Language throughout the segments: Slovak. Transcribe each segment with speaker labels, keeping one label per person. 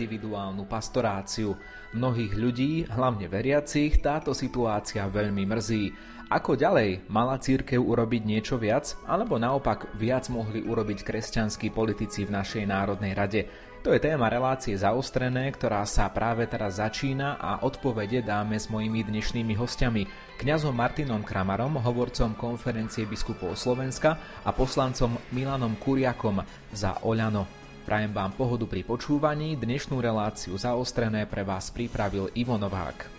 Speaker 1: individuálnu pastoráciu. Mnohých ľudí, hlavne veriacich, táto situácia veľmi mrzí. Ako ďalej mala církev urobiť niečo viac, alebo naopak viac mohli urobiť kresťanskí politici v našej Národnej rade? To je téma relácie zaostrené, ktorá sa práve teraz začína a odpovede dáme s mojimi dnešnými hostiami, kňazom Martinom Kramarom, hovorcom konferencie biskupov Slovenska a poslancom Milanom Kuriakom za Oľano. Prajem vám pohodu pri počúvaní, dnešnú reláciu zaostrené pre vás pripravil Ivo Novák.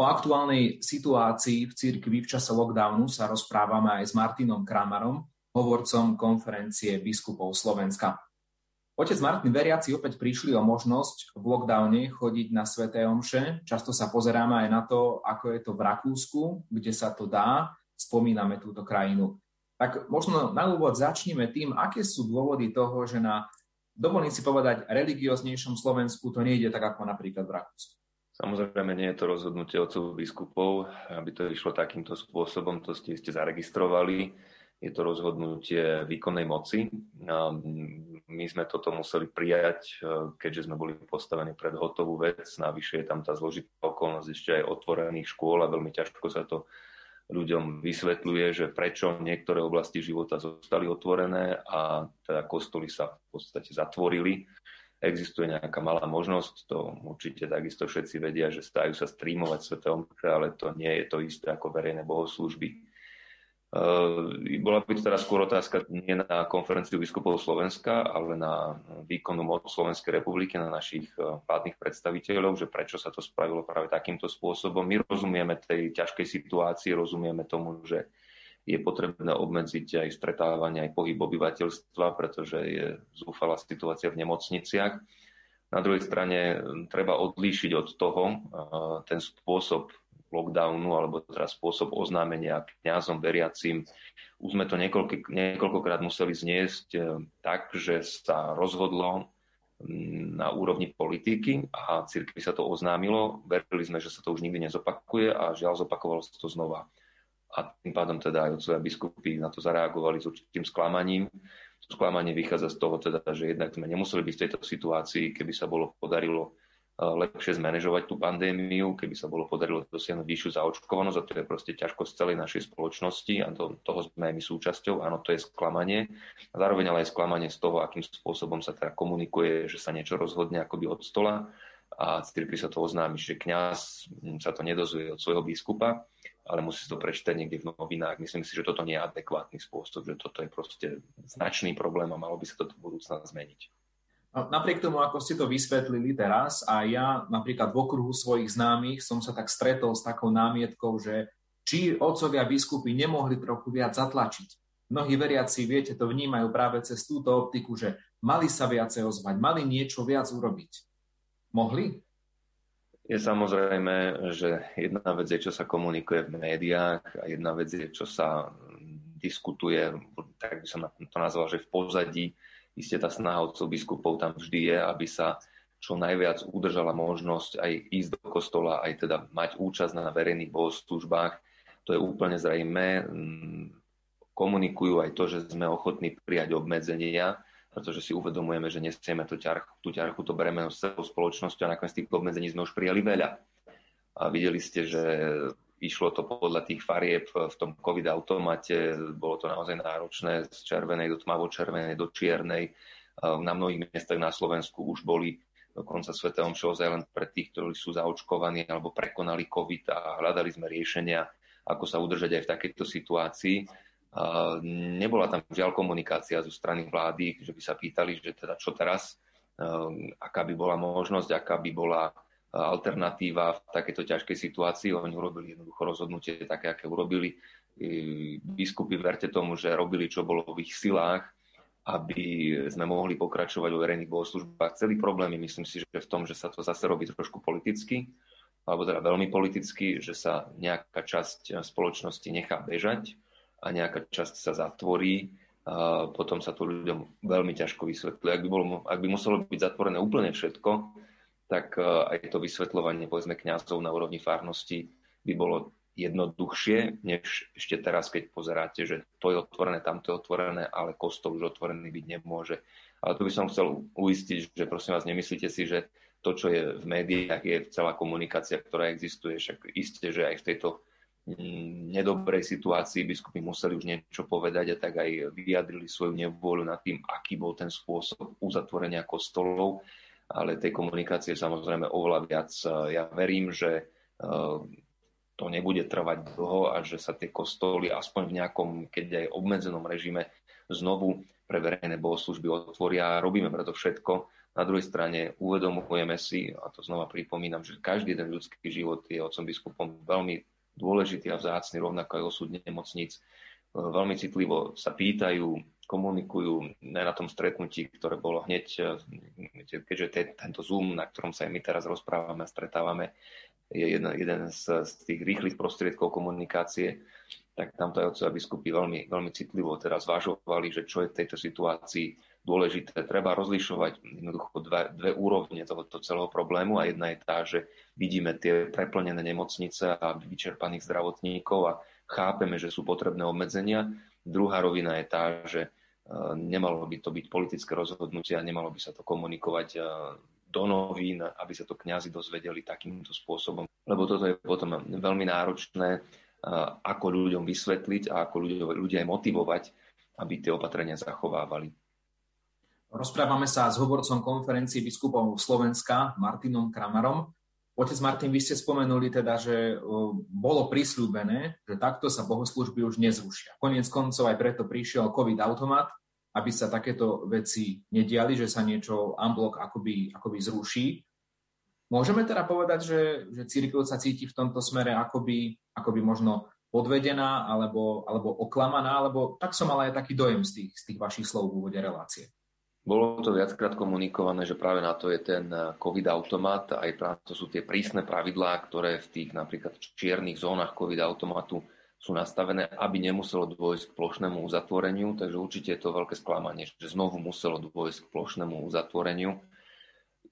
Speaker 1: O aktuálnej situácii v cirkvi v čase lockdownu sa rozprávame aj s Martinom Kramarom, hovorcom konferencie biskupov Slovenska. Otec Martin, veriaci opäť prišli o možnosť v lockdowne chodiť na sveté omše. Často sa pozeráme aj na to, ako je to v Rakúsku, kde sa to dá. Spomíname túto krajinu. Tak možno na úvod začneme tým, aké sú dôvody toho, že na, dovolím si povedať, religioznejšom Slovensku to nejde tak ako napríklad v Rakúsku.
Speaker 2: Samozrejme, nie je to rozhodnutie otcov biskupov, aby to išlo takýmto spôsobom, to ste ste zaregistrovali. Je to rozhodnutie výkonnej moci. My sme toto museli prijať, keďže sme boli postavení pred hotovú vec. Navyše je tam tá zložitá okolnosť ešte aj otvorených škôl a veľmi ťažko sa to ľuďom vysvetľuje, že prečo niektoré oblasti života zostali otvorené a teda kostoly sa v podstate zatvorili existuje nejaká malá možnosť, to určite takisto všetci vedia, že stajú sa streamovať Sv. Omše, ale to nie je to isté ako verejné bohoslúžby. Uh, bola by to teda skôr otázka nie na konferenciu biskupov Slovenska, ale na výkonnú moc Slovenskej republiky, na našich vládnych predstaviteľov, že prečo sa to spravilo práve takýmto spôsobom. My rozumieme tej ťažkej situácii, rozumieme tomu, že je potrebné obmedziť aj stretávanie, aj pohyb obyvateľstva, pretože je zúfalá situácia v nemocniciach. Na druhej strane treba odlíšiť od toho ten spôsob lockdownu alebo teda spôsob oznámenia kňazom, veriacim. Už sme to niekoľko, niekoľkokrát museli zniesť e, tak, že sa rozhodlo na úrovni politiky a cirkvi sa to oznámilo. Verili sme, že sa to už nikdy nezopakuje a žiaľ zopakovalo sa to znova a tým pádom teda aj otcovia biskupy na to zareagovali s určitým sklamaním. Sklamanie vychádza z toho teda, že jednak sme nemuseli byť v tejto situácii, keby sa bolo podarilo e, lepšie zmanéžovať tú pandémiu, keby sa bolo podarilo dosiahnuť vyššiu zaočkovanosť a to je proste ťažkosť celej našej spoločnosti a to, toho sme aj my súčasťou. Áno, to je sklamanie. A zároveň ale aj sklamanie z toho, akým spôsobom sa teda komunikuje, že sa niečo rozhodne akoby od stola a cirkvi sa to oznámi, že kňaz sa to nedozuje od svojho biskupa ale musí to prečítať niekde v novinách. Myslím si, že toto nie je adekvátny spôsob, že toto je proste značný problém a malo by sa to v budúcna zmeniť.
Speaker 1: Napriek tomu, ako ste to vysvetlili teraz, a ja napríklad v okruhu svojich známych som sa tak stretol s takou námietkou, že či otcovia biskupy nemohli trochu viac zatlačiť. Mnohí veriaci, viete, to vnímajú práve cez túto optiku, že mali sa viacej ozvať, mali niečo viac urobiť. Mohli?
Speaker 2: Je samozrejme, že jedna vec je, čo sa komunikuje v médiách a jedna vec je, čo sa diskutuje, tak by som to nazval, že v pozadí. Isté tá snaha otcov biskupov tam vždy je, aby sa čo najviac udržala možnosť aj ísť do kostola, aj teda mať účasť na verejných bohoslužbách. To je úplne zrejme. Komunikujú aj to, že sme ochotní prijať obmedzenia, pretože si uvedomujeme, že nesieme tú ťarchu, tú ťarchu, to bremeno s celou spoločnosťou a nakoniec tých obmedzení sme už prijali veľa. A videli ste, že išlo to podľa tých farieb v tom COVID automate, bolo to naozaj náročné z červenej do tmavo-červenej do čiernej. Na mnohých miestach na Slovensku už boli dokonca Sv. Omše len pre tých, ktorí sú zaočkovaní alebo prekonali COVID a hľadali sme riešenia, ako sa udržať aj v takejto situácii Nebola tam žiaľ komunikácia zo strany vlády, že by sa pýtali, že teda čo teraz, ehm, aká by bola možnosť, aká by bola alternatíva v takejto ťažkej situácii. Oni urobili jednoducho rozhodnutie také, aké urobili. Biskupy, verte tomu, že robili, čo bolo v ich silách, aby sme mohli pokračovať vo verejných bohoslužbách. Celý problém je, myslím si, že v tom, že sa to zase robí trošku politicky alebo teda veľmi politicky, že sa nejaká časť spoločnosti nechá bežať a nejaká časť sa zatvorí, a potom sa to ľuďom veľmi ťažko vysvetlí. Ak by, ak by muselo byť zatvorené úplne všetko, tak e, aj to vysvetľovanie povedzme kňazov na úrovni farnosti by bolo jednoduchšie, než ešte teraz, keď pozeráte, že to je otvorené, tamto je otvorené, ale kostol už otvorený byť nemôže. Ale tu by som chcel uistiť, že prosím vás, nemyslíte si, že to, čo je v médiách, je celá komunikácia, ktorá existuje. Však isté, že aj v tejto nedobrej situácii biskupy museli už niečo povedať a tak aj vyjadrili svoju nevôľu nad tým, aký bol ten spôsob uzatvorenia kostolov, ale tej komunikácie samozrejme oveľa viac. Ja verím, že e, to nebude trvať dlho a že sa tie kostoly aspoň v nejakom, keď aj obmedzenom režime znovu pre verejné bohoslužby otvoria. Robíme preto všetko, na druhej strane uvedomujeme si, a to znova pripomínam, že každý jeden ľudský život je otcom biskupom veľmi dôležitý a vzácny, rovnako aj osud nemocníc. Veľmi citlivo sa pýtajú, komunikujú ne na tom stretnutí, ktoré bolo hneď, keďže tento Zoom, na ktorom sa aj my teraz rozprávame a stretávame, je jeden, jeden z, z tých rýchlych prostriedkov komunikácie, tak tamto aj otcovia biskupy veľmi, veľmi citlivo teraz zvažovali, že čo je v tejto situácii dôležité. Treba rozlišovať jednoducho dve, dve úrovne tohoto celého problému a jedna je tá, že vidíme tie preplnené nemocnice a vyčerpaných zdravotníkov a chápeme, že sú potrebné obmedzenia. Druhá rovina je tá, že e, nemalo by to byť politické rozhodnutie a nemalo by sa to komunikovať e, do novín, aby sa to kňazi dozvedeli takýmto spôsobom. Lebo toto je potom veľmi náročné, e, ako ľuďom vysvetliť a ako ľudia aj motivovať, aby tie opatrenia zachovávali.
Speaker 1: Rozprávame sa s hovorcom konferencii biskupov Slovenska, Martinom Kramarom. Otec Martin, vy ste spomenuli teda, že bolo prislúbené, že takto sa bohoslužby už nezrušia. Koniec koncov aj preto prišiel COVID-automat, aby sa takéto veci nediali, že sa niečo unblock akoby, akoby zruší. Môžeme teda povedať, že, že církev sa cíti v tomto smere akoby, akoby možno podvedená alebo, alebo oklamaná, alebo tak som mal aj taký dojem z tých, z tých vašich slov v úvode relácie.
Speaker 2: Bolo to viackrát komunikované, že práve na to je ten eh, COVID-automat, aj práve to sú tie prísne pravidlá, ktoré v tých napríklad čiernych zónach COVID-automatu sú nastavené, aby nemuselo dôjsť k plošnému uzatvoreniu, takže určite je to veľké sklamanie, že znovu muselo dôjsť k plošnému uzatvoreniu.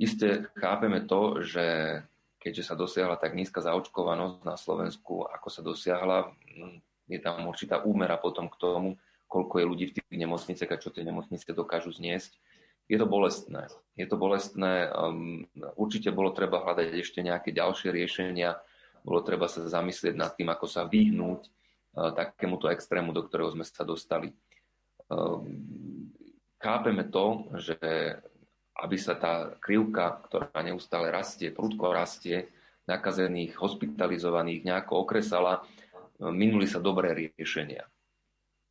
Speaker 2: Isté chápeme to, že keďže sa dosiahla tak nízka zaočkovanosť na Slovensku, ako sa dosiahla, hm, je tam určitá úmera potom k tomu, koľko je ľudí v tých nemocniciach a čo tie nemocnice dokážu zniesť. Je to bolestné. Je to bolestné. Um, určite bolo treba hľadať ešte nejaké ďalšie riešenia. Bolo treba sa zamyslieť nad tým, ako sa vyhnúť uh, takémuto extrému, do ktorého sme sa dostali. Um, chápeme to, že aby sa tá krivka, ktorá neustále rastie, prudko rastie, nakazených, hospitalizovaných nejako okresala, minuli sa dobré riešenia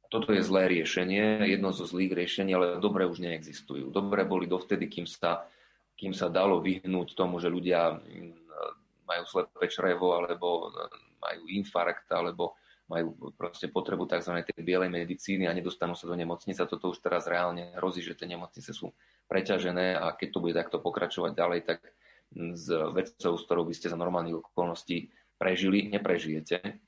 Speaker 2: toto je zlé riešenie, jedno zo zlých riešení, ale dobré už neexistujú. Dobré boli dovtedy, kým sa, kým sa dalo vyhnúť tomu, že ľudia mm, majú slepé črevo, alebo majú infarkt, alebo majú proste potrebu tzv. tej bielej medicíny a nedostanú sa do nemocnice. Toto už teraz reálne hrozí, že tie nemocnice sú preťažené a keď to bude takto pokračovať ďalej, tak s vecou, s ktorou by ste za normálnych okolností prežili, neprežijete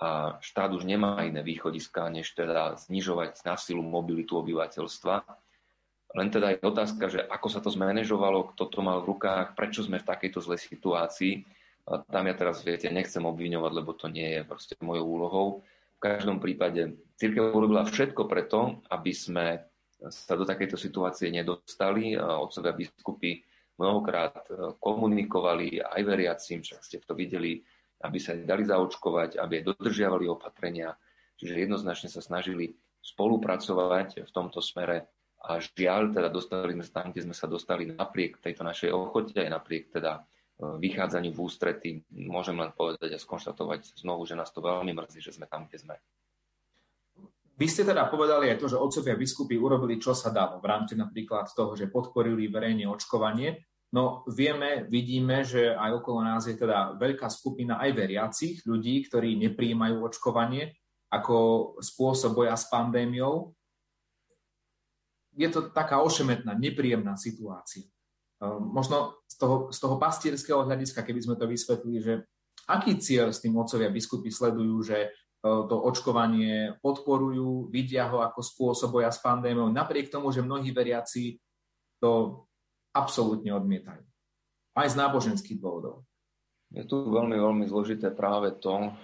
Speaker 2: a štát už nemá iné východiska, než teda znižovať na silu mobilitu obyvateľstva. Len teda je otázka, že ako sa to zmanéžovalo, kto to mal v rukách, prečo sme v takejto zlej situácii. A tam ja teraz, viete, nechcem obviňovať, lebo to nie je proste mojou úlohou. V každom prípade církev urobila všetko preto, aby sme sa do takejto situácie nedostali. Otcovia biskupy mnohokrát komunikovali aj veriacim, však ste to videli, aby sa dali zaočkovať, aby dodržiavali opatrenia. Čiže jednoznačne sa snažili spolupracovať v tomto smere a žiaľ, teda dostali sme tam, kde sme sa dostali napriek tejto našej ochote, aj napriek teda e, vychádzaniu v ústrety, môžem len povedať a skonštatovať znovu, že nás to veľmi mrzí, že sme tam, kde sme.
Speaker 1: Vy ste teda povedali aj to, že otcovia biskupy urobili, čo sa dalo v rámci napríklad toho, že podporili verejne očkovanie. No vieme, vidíme, že aj okolo nás je teda veľká skupina aj veriacich ľudí, ktorí nepríjmajú očkovanie ako spôsob boja s pandémiou. Je to taká ošemetná, nepríjemná situácia. možno z toho, z toho pastierského hľadiska, keby sme to vysvetlili, že aký cieľ s tým otcovia biskupy sledujú, že e, to očkovanie podporujú, vidia ho ako spôsob boja s pandémiou, napriek tomu, že mnohí veriaci to absolútne odmietajú. Aj z náboženských dôvodov.
Speaker 2: Je tu veľmi, veľmi zložité práve to,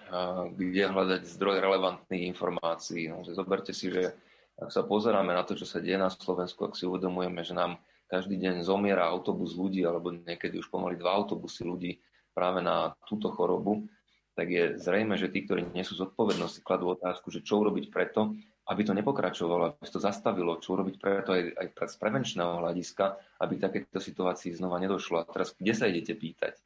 Speaker 2: kde hľadať zdroj relevantných informácií. No, zoberte si, že ak sa pozeráme na to, čo sa deje na Slovensku, ak si uvedomujeme, že nám každý deň zomiera autobus ľudí, alebo niekedy už pomaly dva autobusy ľudí práve na túto chorobu, tak je zrejme, že tí, ktorí nesú zodpovednosť, kladú otázku, že čo urobiť preto, aby to nepokračovalo, aby to zastavilo, čo urobiť preto aj, aj z prevenčného hľadiska, aby takéto situácii znova nedošlo. A teraz, kde sa idete pýtať?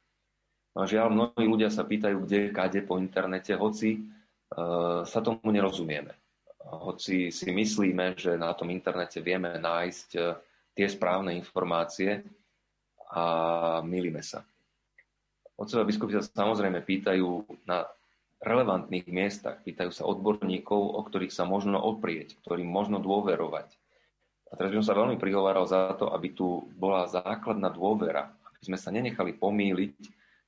Speaker 2: No žiaľ, mnohí ľudia sa pýtajú, kde, kade po internete, hoci uh, sa tomu nerozumieme. Hoci si myslíme, že na tom internete vieme nájsť uh, tie správne informácie a milíme sa. Otcovia biskupy sa samozrejme pýtajú na relevantných miestach, pýtajú sa odborníkov, o ktorých sa možno oprieť, ktorým možno dôverovať. A teraz by som sa veľmi prihováral za to, aby tu bola základná dôvera, aby sme sa nenechali pomýliť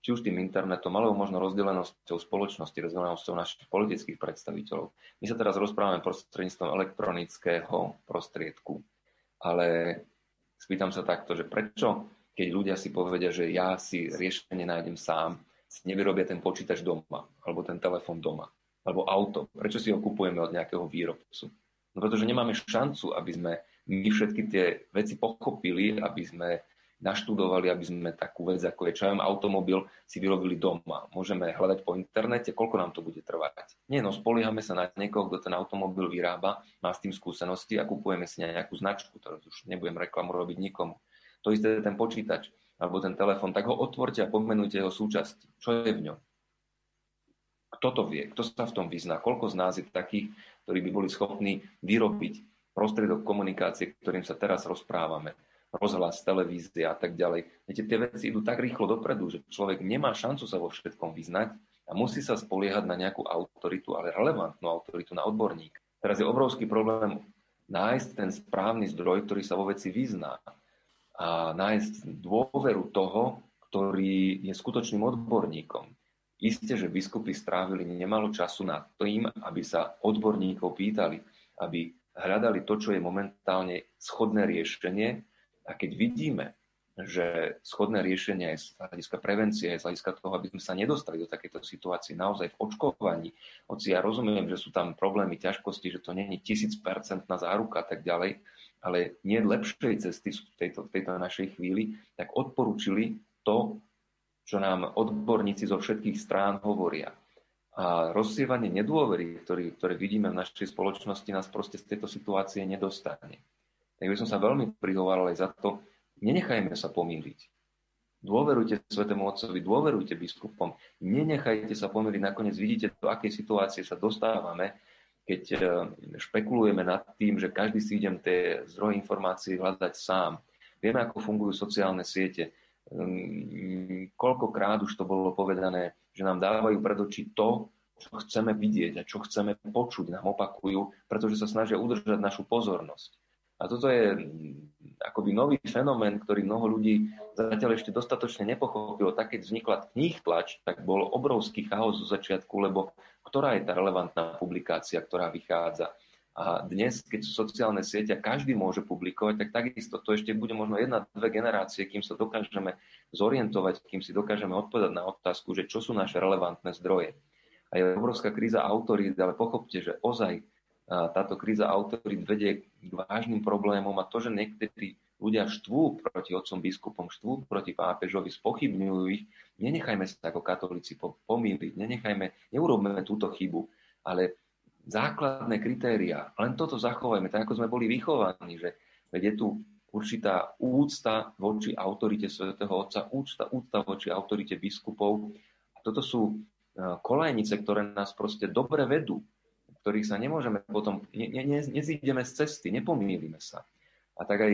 Speaker 2: či už tým internetom, alebo možno rozdelenosťou spoločnosti, rozdelenosťou našich politických predstaviteľov. My sa teraz rozprávame prostredníctvom elektronického prostriedku, ale spýtam sa takto, že prečo, keď ľudia si povedia, že ja si riešenie nájdem sám, nevyrobia ten počítač doma, alebo ten telefón doma, alebo auto, prečo si ho kupujeme od nejakého výrobcu? No pretože nemáme šancu, aby sme my všetky tie veci pochopili, aby sme naštudovali, aby sme takú vec, ako je čajom automobil, si vyrobili doma. Môžeme hľadať po internete, koľko nám to bude trvať. Nie, no spoliehame sa na niekoho, kto ten automobil vyrába, má s tým skúsenosti a kupujeme si nejakú značku, ktorú už nebudem reklamu robiť nikomu. To isté je ten počítač alebo ten telefon, tak ho otvorte a pomenujte jeho súčasti. Čo je v ňom? Kto to vie? Kto sa v tom vyzná? Koľko z nás je takých, ktorí by boli schopní vyrobiť prostriedok komunikácie, ktorým sa teraz rozprávame? rozhlas, televízia a tak ďalej. Viete, tie veci idú tak rýchlo dopredu, že človek nemá šancu sa vo všetkom vyznať a musí sa spoliehať na nejakú autoritu, ale relevantnú autoritu, na odborník. Teraz je obrovský problém nájsť ten správny zdroj, ktorý sa vo veci vyzná a nájsť dôveru toho, ktorý je skutočným odborníkom. Isté, že biskupy strávili nemalo času na tým, aby sa odborníkov pýtali, aby hľadali to, čo je momentálne schodné riešenie a keď vidíme, že schodné riešenie je z hľadiska prevencie, z hľadiska toho, aby sme sa nedostali do takéto situácie naozaj v očkovaní, hoci ja rozumiem, že sú tam problémy, ťažkosti, že to není tisícpercentná záruka a tak ďalej, ale nie lepšej cesty v tejto, tejto našej chvíli, tak odporúčili to, čo nám odborníci zo všetkých strán hovoria. A rozsievanie nedôvery, ktorý, ktoré vidíme v našej spoločnosti, nás proste z tejto situácie nedostane tak by som sa veľmi prihováral aj za to, nenechajme sa pomýliť. Dôverujte Svetému Otcovi, dôverujte biskupom, nenechajte sa pomýliť. Nakoniec vidíte, do akej situácie sa dostávame, keď e, špekulujeme nad tým, že každý si idem tie zdroje informácií hľadať sám. Vieme, ako fungujú sociálne siete. Hm, koľkokrát už to bolo povedané, že nám dávajú pred oči to, čo chceme vidieť a čo chceme počuť, nám opakujú, pretože sa snažia udržať našu pozornosť. A toto je mm, akoby nový fenomén, ktorý mnoho ľudí zatiaľ ešte dostatočne nepochopilo. Tak keď vznikla kníh tlač, tak bol obrovský chaos zo začiatku, lebo ktorá je tá relevantná publikácia, ktorá vychádza. A dnes, keď sú sociálne siete a každý môže publikovať, tak takisto to ešte bude možno jedna, dve generácie, kým sa dokážeme zorientovať, kým si dokážeme odpovedať na otázku, že čo sú naše relevantné zdroje. A je obrovská kríza autorít, ale pochopte, že ozaj táto kríza autorít vedie k vážnym problémom a to, že niektorí ľudia štvú proti otcom biskupom, štvú proti pápežovi, spochybňujú ich, nenechajme sa ako katolíci pomýliť, nenechajme, neurobme túto chybu, ale základné kritéria, len toto zachovajme, tak ako sme boli vychovaní, že je tu určitá úcta voči autorite svätého Otca, úcta, úcta voči autorite biskupov. A toto sú kolajnice, ktoré nás proste dobre vedú ktorých sa nemôžeme potom, ne, ne, nezídeme z cesty, nepomýlime sa. A tak aj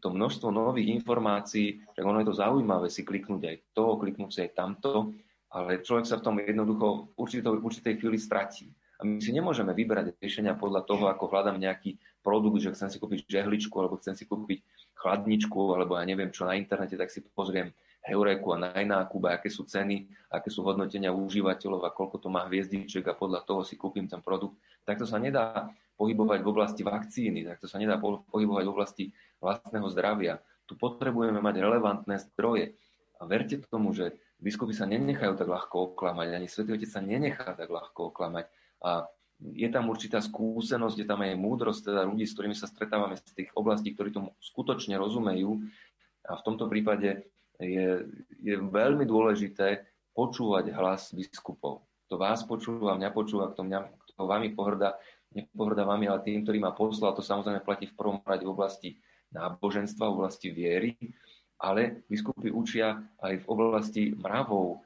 Speaker 2: to množstvo nových informácií, tak ono je to zaujímavé si kliknúť aj to, kliknúť si aj tamto, ale človek sa v tom jednoducho v určitej, určitej chvíli stratí. A my si nemôžeme vyberať riešenia podľa toho, ako hľadám nejaký produkt, že chcem si kúpiť žehličku alebo chcem si kúpiť chladničku alebo ja neviem čo na internete, tak si pozriem Heureku a najnákup, aké sú ceny, aké sú hodnotenia užívateľov a koľko to má hviezdiček a podľa toho si kúpim ten produkt. Takto sa nedá pohybovať v oblasti vakcíny, takto sa nedá pohybovať v oblasti vlastného zdravia. Tu potrebujeme mať relevantné zdroje. A verte tomu, že biskupy sa nenechajú tak ľahko oklamať, ani Svetý Otec sa nenechá tak ľahko oklamať. A je tam určitá skúsenosť, je tam aj múdrosť teda ľudí, s ktorými sa stretávame z tých oblastí, ktorí tomu skutočne rozumejú. A v tomto prípade je, je veľmi dôležité počúvať hlas biskupov. To vás počúva, mňa počúva, kto, mňa, kto vami pohrda, nepohrda vami, ale tým, ktorý ma poslal, to samozrejme platí v prvom rade v oblasti náboženstva, v oblasti viery, ale biskupy učia aj v oblasti mravov.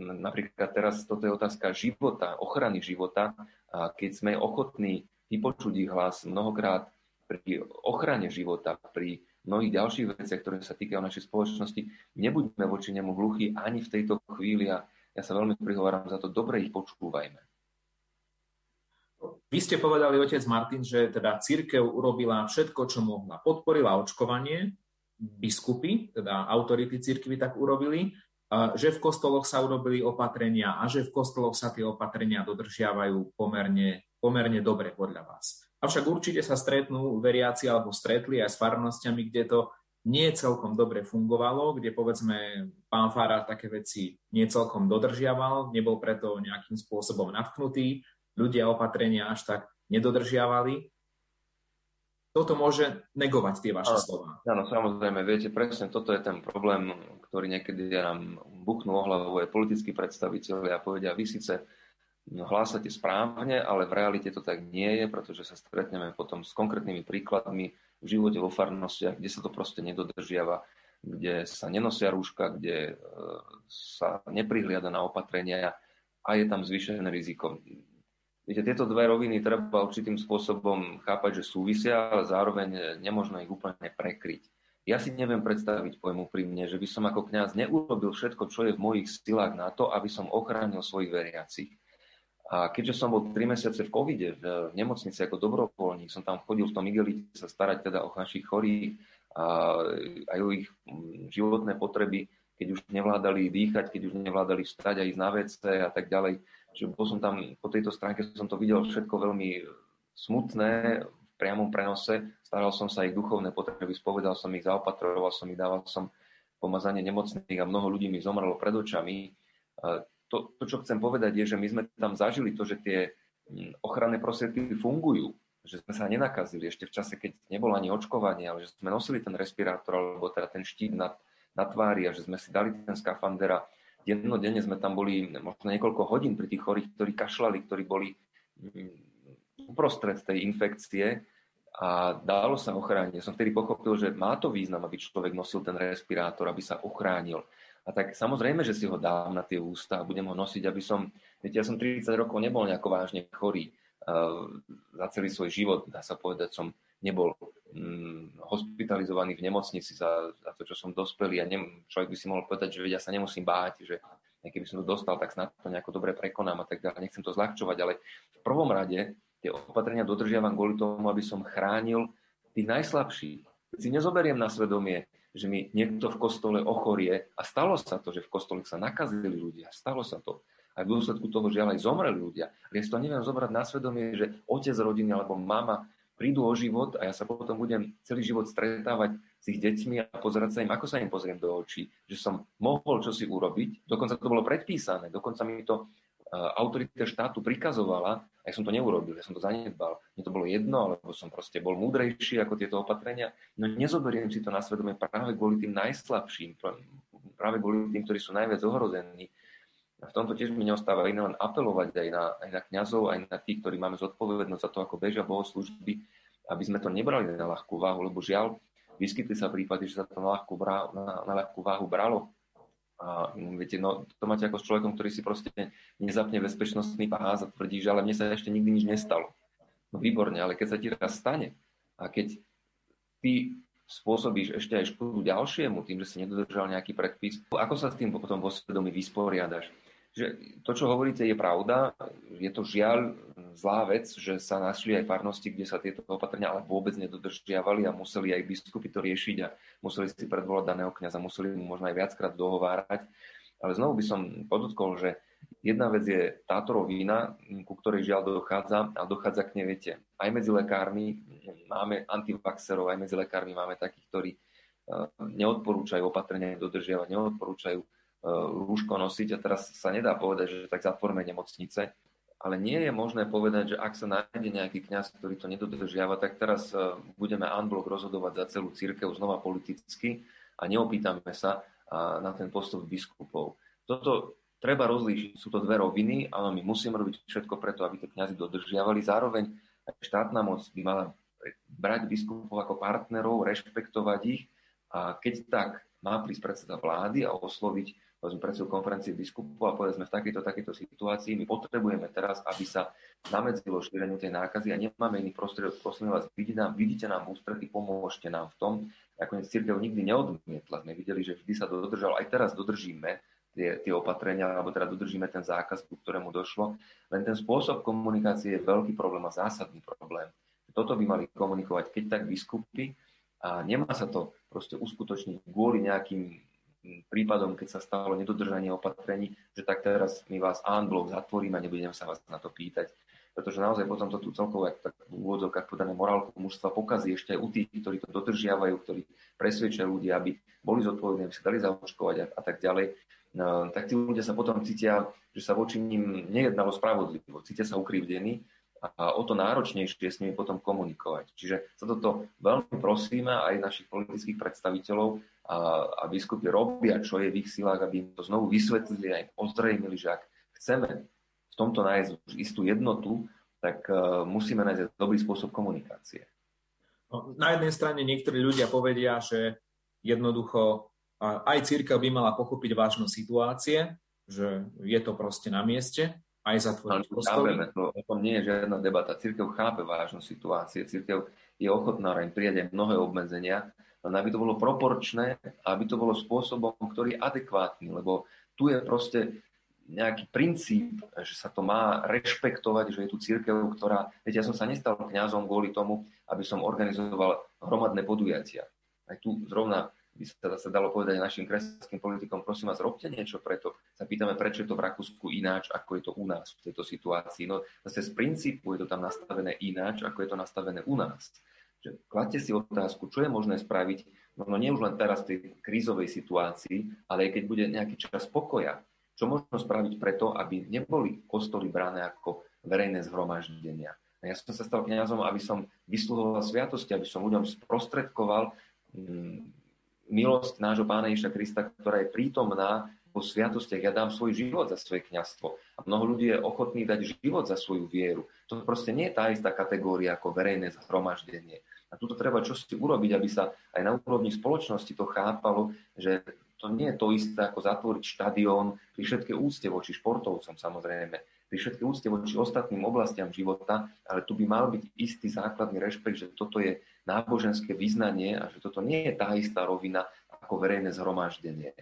Speaker 2: Napríklad teraz toto je otázka života, ochrany života. Keď sme ochotní vypočuť ich hlas mnohokrát pri ochrane života, pri mnohých ďalších veciach, ktoré sa týkajú našej spoločnosti, nebuďme voči nemu hluchí ani v tejto chvíli a ja sa veľmi prihováram za to, dobre ich počúvajme.
Speaker 1: Vy ste povedali, otec Martin, že teda církev urobila všetko, čo mohla. Podporila očkovanie, biskupy, teda autority církvy tak urobili, že v kostoloch sa urobili opatrenia a že v kostoloch sa tie opatrenia dodržiavajú pomerne, pomerne dobre podľa vás. Avšak určite sa stretnú veriaci alebo stretli aj s farnostiami, kde to nie celkom dobre fungovalo, kde povedzme pán Fara také veci nie celkom dodržiaval, nebol preto nejakým spôsobom natknutý, ľudia opatrenia až tak nedodržiavali toto môže negovať tie vaše slova.
Speaker 2: Áno, samozrejme, viete, presne toto je ten problém, ktorý niekedy nám buchnú o hlavu aj politickí predstaviteľi a povedia, vy síce hlásate správne, ale v realite to tak nie je, pretože sa stretneme potom s konkrétnymi príkladmi v živote vo farnostiach, kde sa to proste nedodržiava, kde sa nenosia rúška, kde e, sa neprihliada na opatrenia a je tam zvýšené riziko. Viete, tieto dve roviny treba určitým spôsobom chápať, že súvisia, ale zároveň nemožno ich úplne prekryť. Ja si neviem predstaviť, poviem úprimne, že by som ako kňaz neurobil všetko, čo je v mojich silách na to, aby som ochránil svojich veriacich. A keďže som bol 3 mesiace v covide, v nemocnici ako dobrovoľník, som tam chodil v tom igelite sa starať teda o našich chorých a aj o ich životné potreby, keď už nevládali dýchať, keď už nevládali vstať a ísť na WC a tak ďalej že bol som tam, po tejto stránke som to videl všetko veľmi smutné, v priamom prenose, staral som sa ich duchovné potreby, spovedal som ich, zaopatroval som ich, dával som pomazanie nemocných a mnoho ľudí mi zomrelo pred očami. To, to, čo chcem povedať, je, že my sme tam zažili to, že tie mm, ochranné prostriedky fungujú, že sme sa nenakazili ešte v čase, keď nebolo ani očkovanie, ale že sme nosili ten respirátor alebo teda ten štít na, na tvári a že sme si dali ten skafander a dennodenne sme tam boli možno niekoľko hodín pri tých chorých, ktorí kašľali, ktorí boli mm, uprostred tej infekcie a dalo sa ochrániť. Som vtedy pochopil, že má to význam, aby človek nosil ten respirátor, aby sa ochránil. A tak samozrejme, že si ho dám na tie ústa a budem ho nosiť, aby som, viete, ja som 30 rokov nebol nejako vážne chorý. Uh, za celý svoj život, dá sa povedať, som nebol mm, hospitalizovaný v nemocnici za, za to, čo som dospelý a nem, človek by si mohol povedať, že ja sa nemusím báť, že keby som to dostal, tak snad to nejako dobre prekonám a tak ďalej. Nechcem to zľahčovať, ale v prvom rade tie opatrenia dodržiavam kvôli tomu, aby som chránil tých najslabších. Si nezoberiem na svedomie, že mi niekto v kostole ochorie. A stalo sa to, že v kostole sa nakazili ľudia, stalo sa to. A v dôsledku toho žiaľ aj zomreli ľudia. Ale ja si to neviem zobrať na svedomie, že otec rodiny alebo mama prídu o život a ja sa potom budem celý život stretávať s ich deťmi a pozerať sa im, ako sa im pozriem do očí, že som mohol čosi urobiť, dokonca to bolo predpísané, dokonca mi to autorita štátu prikazovala a ja som to neurobil, ja som to zanedbal. Mne to bolo jedno, alebo som proste bol múdrejší ako tieto opatrenia, no nezoberiem si to na svedomie práve kvôli tým najslabším, práve kvôli tým, ktorí sú najviac ohrození, a v tomto tiež mi neostáva iné len apelovať aj na, aj na kňazov, aj na tých, ktorí máme zodpovednosť za to, ako bežia bohoslužby, aby sme to nebrali na ľahkú váhu, lebo žiaľ, vyskytli sa prípady, že sa to na ľahkú, na, na ľahkú váhu bralo. A viete, no, to máte ako s človekom, ktorý si proste nezapne bezpečnostný pás a tvrdí, že ale mne sa ešte nikdy nič nestalo. No výborne, ale keď sa ti raz stane a keď ty spôsobíš ešte aj škodu ďalšiemu tým, že si nedodržal nejaký predpis, ako sa s tým potom vo svedomí vysporiadaš? Že to, čo hovoríte, je pravda. Je to žiaľ zlá vec, že sa našli aj farnosti, kde sa tieto opatrenia ale vôbec nedodržiavali a museli aj biskupy to riešiť a museli si predvolať daného kniaza, museli mu možno aj viackrát dohovárať. Ale znovu by som podotkol, že jedna vec je táto rovina, ku ktorej žiaľ dochádza a dochádza k nej, viete, aj medzi lekármi máme antivaxerov, aj medzi lekármi máme takých, ktorí e, neodporúčajú opatrenia dodržiavať, neodporúčajú e, rúško nosiť a teraz sa nedá povedať, že tak zatvorme nemocnice, ale nie je možné povedať, že ak sa nájde nejaký kňaz, ktorý to nedodržiava, tak teraz e, budeme unblock rozhodovať za celú církev znova politicky a neopýtame sa na ten postup biskupov. Toto treba rozlíšiť. Sú to dve roviny, ale my musíme robiť všetko preto, aby to kňazi dodržiavali. Zároveň aj štátna moc by mala brať biskupov ako partnerov, rešpektovať ich a keď tak má prísť predseda vlády a osloviť povedzme, predsedu konferencie biskupov a povedať sme v takejto, takejto situácii, my potrebujeme teraz, aby sa zamedzilo šíreniu tej nákazy a nemáme iný prostriedok, prosím vás, vidíte nám, vidíte nám ústrety, pomôžte nám v tom. Nakoniec církev nikdy neodmietla, sme videli, že vždy sa dodržalo, aj teraz dodržíme tie, tie opatrenia, alebo teda dodržíme ten zákaz, ku ktorému došlo. Len ten spôsob komunikácie je veľký problém a zásadný problém. Toto by mali komunikovať keď tak biskupy a nemá sa to proste uskutočniť kvôli nejakým prípadom, keď sa stalo nedodržanie opatrení, že tak teraz my vás blok zatvoríme nebudeme sa vás na to pýtať. Pretože naozaj potom to tu celkovo, tak v úvodzovkách podané morálku mužstva pokazí ešte aj u tých, ktorí to dodržiavajú, ktorí presvedčia ľudí, aby boli zodpovední, aby sa dali zaočkovať a, a tak ďalej. No, tak tí ľudia sa potom cítia, že sa voči ním nejednalo spravodlivo, cítia sa ukrivdení a o to náročnejšie s nimi potom komunikovať. Čiže sa toto veľmi prosíme aj našich politických predstaviteľov, a, a biskupy robia, čo je v ich silách, aby im to znovu vysvetlili a im ozrejmili, že ak chceme v tomto nájsť už istú jednotu, tak uh, musíme nájsť dobrý spôsob komunikácie.
Speaker 1: No, na jednej strane niektorí ľudia povedia, že jednoducho aj církev by mala pochopiť vážnu situácie, že je to proste na mieste, aj zatvoriť
Speaker 2: kostoly. To, o tom nie je žiadna debata. Církev chápe vážnu situáciu. Církev je ochotná im prijať aj mnohé obmedzenia, len aby to bolo proporčné aby to bolo spôsobom, ktorý je adekvátny, lebo tu je proste nejaký princíp, že sa to má rešpektovať, že je tu církev, ktorá... Viete, ja som sa nestal kňazom kvôli tomu, aby som organizoval hromadné podujatia. Aj tu zrovna by sa sa dalo povedať našim kresťanským politikom, prosím vás, robte niečo preto. Sa pýtame, prečo je to v Rakúsku ináč, ako je to u nás v tejto situácii. No zase z princípu je to tam nastavené ináč, ako je to nastavené u nás že kladte si otázku, čo je možné spraviť, možno nie už len teraz v tej krízovej situácii, ale aj keď bude nejaký čas pokoja, čo možno spraviť preto, aby neboli kostoly bráne ako verejné zhromaždenia. A ja som sa stal kňazom, aby som vysluhoval sviatosti, aby som ľuďom sprostredkoval mm, milosť nášho Pána Ježiša Krista, ktorá je prítomná po sviatostiach. Ja dám svoj život za svoje kňazstvo. A mnoho ľudí je ochotný dať život za svoju vieru. To proste nie je tá istá kategória ako verejné zhromaždenie. A tuto treba čosi urobiť, aby sa aj na úrovni spoločnosti to chápalo, že to nie je to isté ako zatvoriť štadión pri všetkej úcte voči športovcom samozrejme, pri všetkej úcte voči ostatným oblastiam života, ale tu by mal byť istý základný rešpekt, že toto je náboženské vyznanie a že toto nie je tá istá rovina ako verejné zhromaždenie.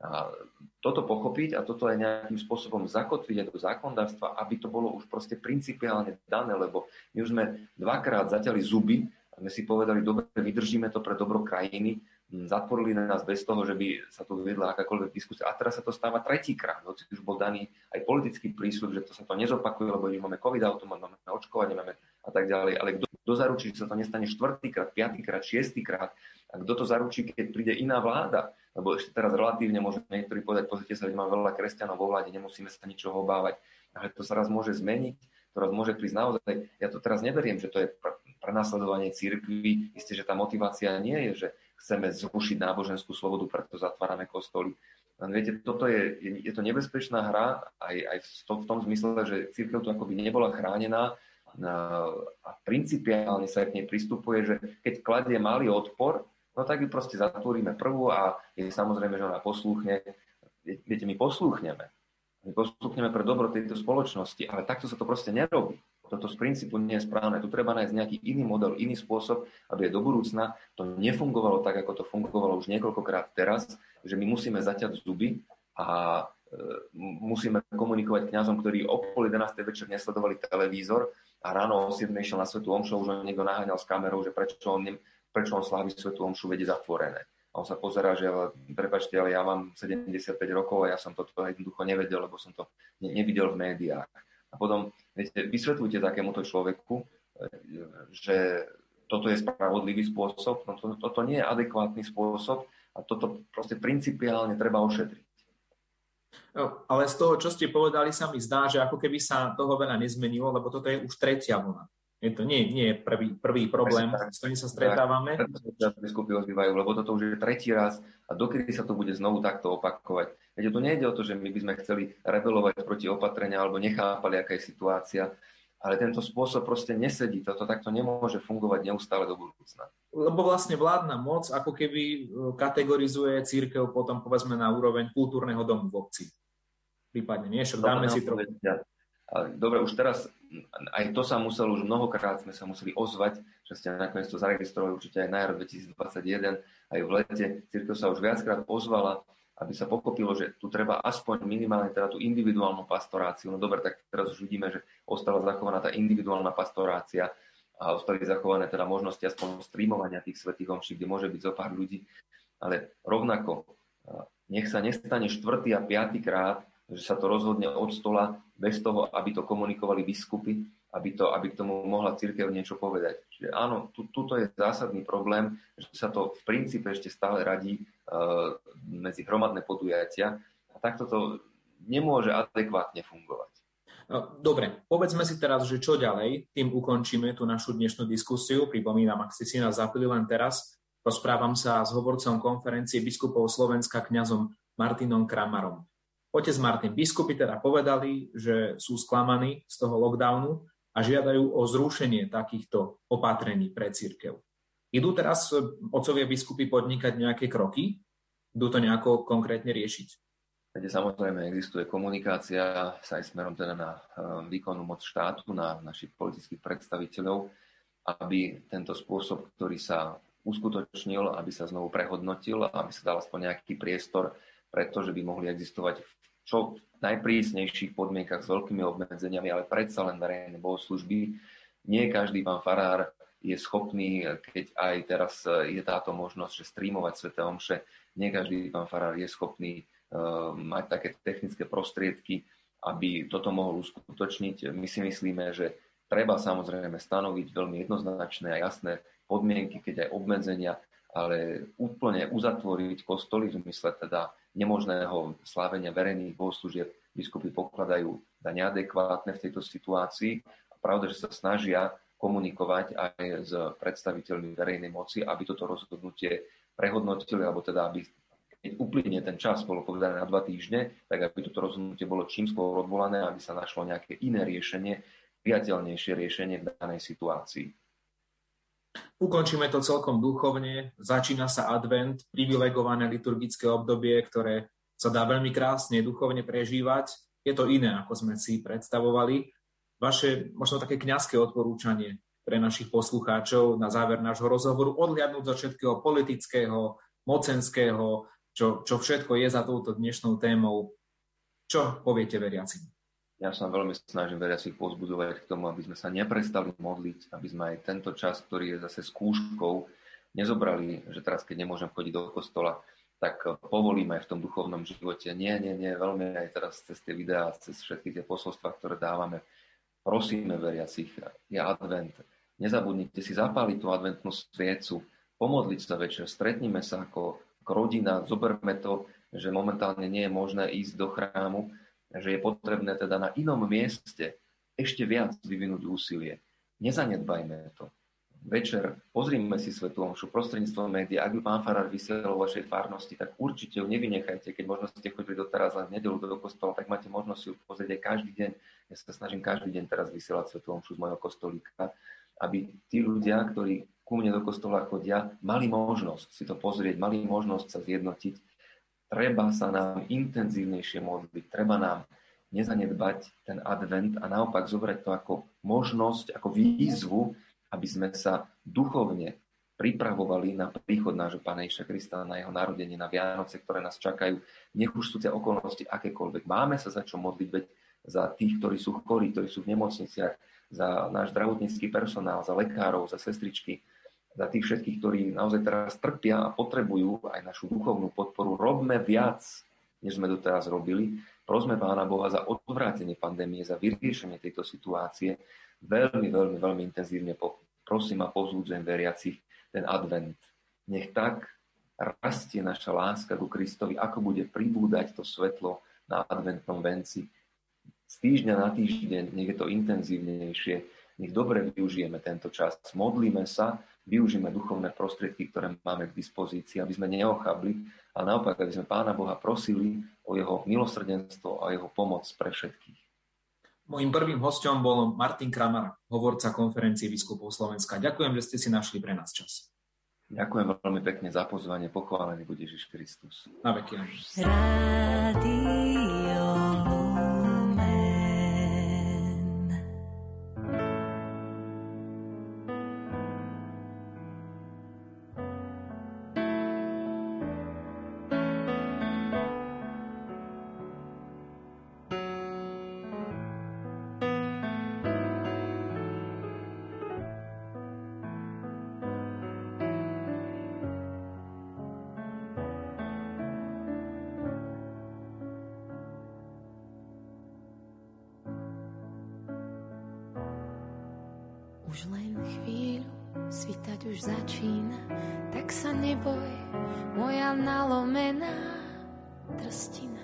Speaker 2: A toto pochopiť a toto aj nejakým spôsobom zakotviť aj do zákonodárstva, aby to bolo už proste principiálne dané, lebo my už sme dvakrát zaťali zuby sme si povedali, dobre, vydržíme to pre dobro krajiny, hm, zatvorili nás bez toho, že by sa tu viedla akákoľvek diskusia. A teraz sa to stáva tretíkrát, hoci už bol daný aj politický prísľub, že to sa to nezopakuje, lebo už máme COVID automat, máme očkovanie, máme a tak ďalej. Ale kto, kto zaručí, že sa to nestane štvrtýkrát, piatýkrát, šiestýkrát? A kto to zaručí, keď príde iná vláda? Lebo ešte teraz relatívne môžeme niektorí povedať, pozrite sa, že máme veľa kresťanov vo vláde, nemusíme sa ničoho obávať. Ale to sa raz môže zmeniť, to raz môže prísť naozaj. Ja to teraz neberiem, že to je prenasledovanie církvy. Isté, že tá motivácia nie je, že chceme zrušiť náboženskú slobodu, preto zatvárame kostoly. Len viete, toto je, je to nebezpečná hra aj, aj v, tom, v tom zmysle, že církev tu akoby nebola chránená a principiálne sa k nej pristupuje, že keď kladie malý odpor, no tak ju proste zatvoríme prvú a je samozrejme, že ona poslúchne. Viete, my poslúchneme. My poslúchneme pre dobro tejto spoločnosti, ale takto sa to proste nerobí toto z princípu nie je správne. Tu treba nájsť nejaký iný model, iný spôsob, aby do budúcna to nefungovalo tak, ako to fungovalo už niekoľkokrát teraz, že my musíme zaťať zuby a musíme komunikovať kňazom, ktorí o pol 11. večer nesledovali televízor a ráno o 7. išiel na Svetu Omšu, už ho niekto naháňal s kamerou, že prečo on, prečo on slávi Svetu Omšu vedie zatvorené. A on sa pozerá, že ale, prepačte, ale ja mám 75 rokov a ja som toto jednoducho nevedel, lebo som to ne, nevidel v médiách. A potom, viete, vysvetľujte takémuto človeku, že toto je spravodlivý spôsob, no to, toto nie je adekvátny spôsob a toto proste principiálne treba ošetriť.
Speaker 1: No, ale z toho, čo ste povedali, sa mi zdá, že ako keby sa toho veľa nezmenilo, lebo toto je už tretia vlna. Je to nie, nie je prvý, prvý problém, s ktorým sa stretávame.
Speaker 2: Biskupy ozývajú, lebo toto už je tretí raz a dokedy sa to bude znovu takto opakovať. Veď to nejde o to, že my by sme chceli rebelovať proti opatrenia alebo nechápali, aká je situácia, ale tento spôsob proste nesedí. Toto takto nemôže fungovať neustále do budúcna.
Speaker 1: Lebo vlastne vládna moc ako keby e, kategorizuje církev potom povedzme na úroveň kultúrneho domu v obci. Prípadne, nie? Však dáme si to.
Speaker 2: Dobre, už teraz aj to sa muselo, už mnohokrát sme sa museli ozvať, že ste nakoniec to zaregistrovali určite aj na jar 2021, aj v lete. Církev sa už viackrát ozvala, aby sa pochopilo, že tu treba aspoň minimálne teda tú individuálnu pastoráciu. No dobre, tak teraz už vidíme, že ostala zachovaná tá individuálna pastorácia a ostali zachované teda možnosti aspoň streamovania tých svetých omší, kde môže byť zo pár ľudí. Ale rovnako, nech sa nestane štvrtý a piatý krát, že sa to rozhodne od stola bez toho, aby to komunikovali biskupy, aby, to, aby k tomu mohla církev niečo povedať. Čiže áno, tu, tuto je zásadný problém, že sa to v princípe ešte stále radí uh, medzi hromadné podujatia a takto to nemôže adekvátne fungovať.
Speaker 1: No, dobre, povedzme si teraz, že čo ďalej, tým ukončíme tú našu dnešnú diskusiu. Pripomínam, ak ste si nás zapili len teraz, rozprávam sa s hovorcom konferencie biskupov Slovenska kňazom Martinom Kramarom. Otec Martin, biskupy teda povedali, že sú sklamaní z toho lockdownu a žiadajú o zrušenie takýchto opatrení pre církev. Idú teraz otcovia biskupy podnikať nejaké kroky? Idú to nejako konkrétne riešiť?
Speaker 2: Kde samozrejme existuje komunikácia sa aj smerom teda na eh, výkonnú moc štátu, na našich politických predstaviteľov, aby tento spôsob, ktorý sa uskutočnil, aby sa znovu prehodnotil, aby sa dal aspoň nejaký priestor pretože by mohli existovať čo najprísnejších podmienkach s veľkými obmedzeniami, ale predsa len verejné bohoslužby. Nie každý pán farár je schopný, keď aj teraz je táto možnosť, že streamovať Sv. Omše, nie každý pán farár je schopný uh, mať také technické prostriedky, aby toto mohol uskutočniť. My si myslíme, že treba samozrejme stanoviť veľmi jednoznačné a jasné podmienky, keď aj obmedzenia, ale úplne uzatvoriť kostoly v zmysle teda nemožného slávenia verejných bohoslúžieb biskupy pokladajú za neadekvátne v tejto situácii. A pravda, že sa snažia komunikovať aj s predstaviteľmi verejnej moci, aby toto rozhodnutie prehodnotili, alebo teda aby keď uplynie ten čas, bolo povedané na dva týždne, tak aby toto rozhodnutie bolo čím skôr odvolané, aby sa našlo nejaké iné riešenie, priateľnejšie riešenie v danej situácii.
Speaker 1: Ukončíme to celkom duchovne. Začína sa advent, privilegované liturgické obdobie, ktoré sa dá veľmi krásne duchovne prežívať. Je to iné, ako sme si predstavovali. Vaše možno také kňazské odporúčanie pre našich poslucháčov na záver nášho rozhovoru, odliadnúť zo všetkého politického, mocenského, čo, čo všetko je za touto dnešnou témou. Čo poviete veriacim?
Speaker 2: Ja sa veľmi snažím veriacich pozbudovať k tomu, aby sme sa neprestali modliť, aby sme aj tento čas, ktorý je zase skúškou, nezobrali, že teraz, keď nemôžem chodiť do kostola, tak povolíme aj v tom duchovnom živote. Nie, nie, nie, veľmi aj teraz cez tie videá, cez všetky tie posolstva, ktoré dávame. Prosíme veriacich, je advent. Nezabudnite si zapáliť tú adventnú sviecu, pomodliť sa večer, stretnime sa ako, ako rodina, zoberme to, že momentálne nie je možné ísť do chrámu, že je potrebné teda na inom mieste ešte viac vyvinúť úsilie. Nezanedbajme to. Večer pozrime si Svetu Omšu prostredníctvom médií. Ak by pán Farár vysielal vo vašej farnosti, tak určite ju nevynechajte. Keď možno ste chodili doteraz len v nedelu do kostola, tak máte možnosť ju pozrieť aj každý deň. Ja sa snažím každý deň teraz vysielať Svetu Omšu z mojho kostolíka, aby tí ľudia, ktorí ku mne do kostola chodia, mali možnosť si to pozrieť, mali možnosť sa zjednotiť treba sa nám intenzívnejšie modliť, treba nám nezanedbať ten advent a naopak zobrať to ako možnosť, ako výzvu, aby sme sa duchovne pripravovali na príchod nášho Pána Iša Krista, na jeho narodenie, na Vianoce, ktoré nás čakajú. Nech už sú tie okolnosti akékoľvek. Máme sa za čo modliť, veď za tých, ktorí sú chorí, ktorí sú v nemocniciach, za náš zdravotnícky personál, za lekárov, za sestričky, za tých všetkých, ktorí naozaj teraz trpia a potrebujú aj našu duchovnú podporu. Robme viac, než sme doteraz robili. Prosme Pána Boha za odvrátenie pandémie, za vyriešenie tejto situácie. Veľmi, veľmi, veľmi intenzívne prosím a pozúdzujem veriacich ten advent. Nech tak rastie naša láska ku Kristovi, ako bude pribúdať to svetlo na adventnom venci. Z týždňa na týždeň, nech je to intenzívnejšie, nech dobre využijeme tento čas. Modlíme sa, využijeme duchovné prostriedky, ktoré máme k dispozícii, aby sme neochabli, a naopak, aby sme Pána Boha prosili o jeho milosrdenstvo a jeho pomoc pre všetkých.
Speaker 1: Mojím prvým hostom bol Martin Kramar, hovorca konferencie biskupov Slovenska. Ďakujem, že ste si našli pre nás čas.
Speaker 2: Ďakujem veľmi pekne za pozvanie. Pochválený bude Ježiš Kristus.
Speaker 1: Na veky. Rádio.
Speaker 3: Už len chvíľu, svítať už začína, tak sa neboj, moja nalomená trstina.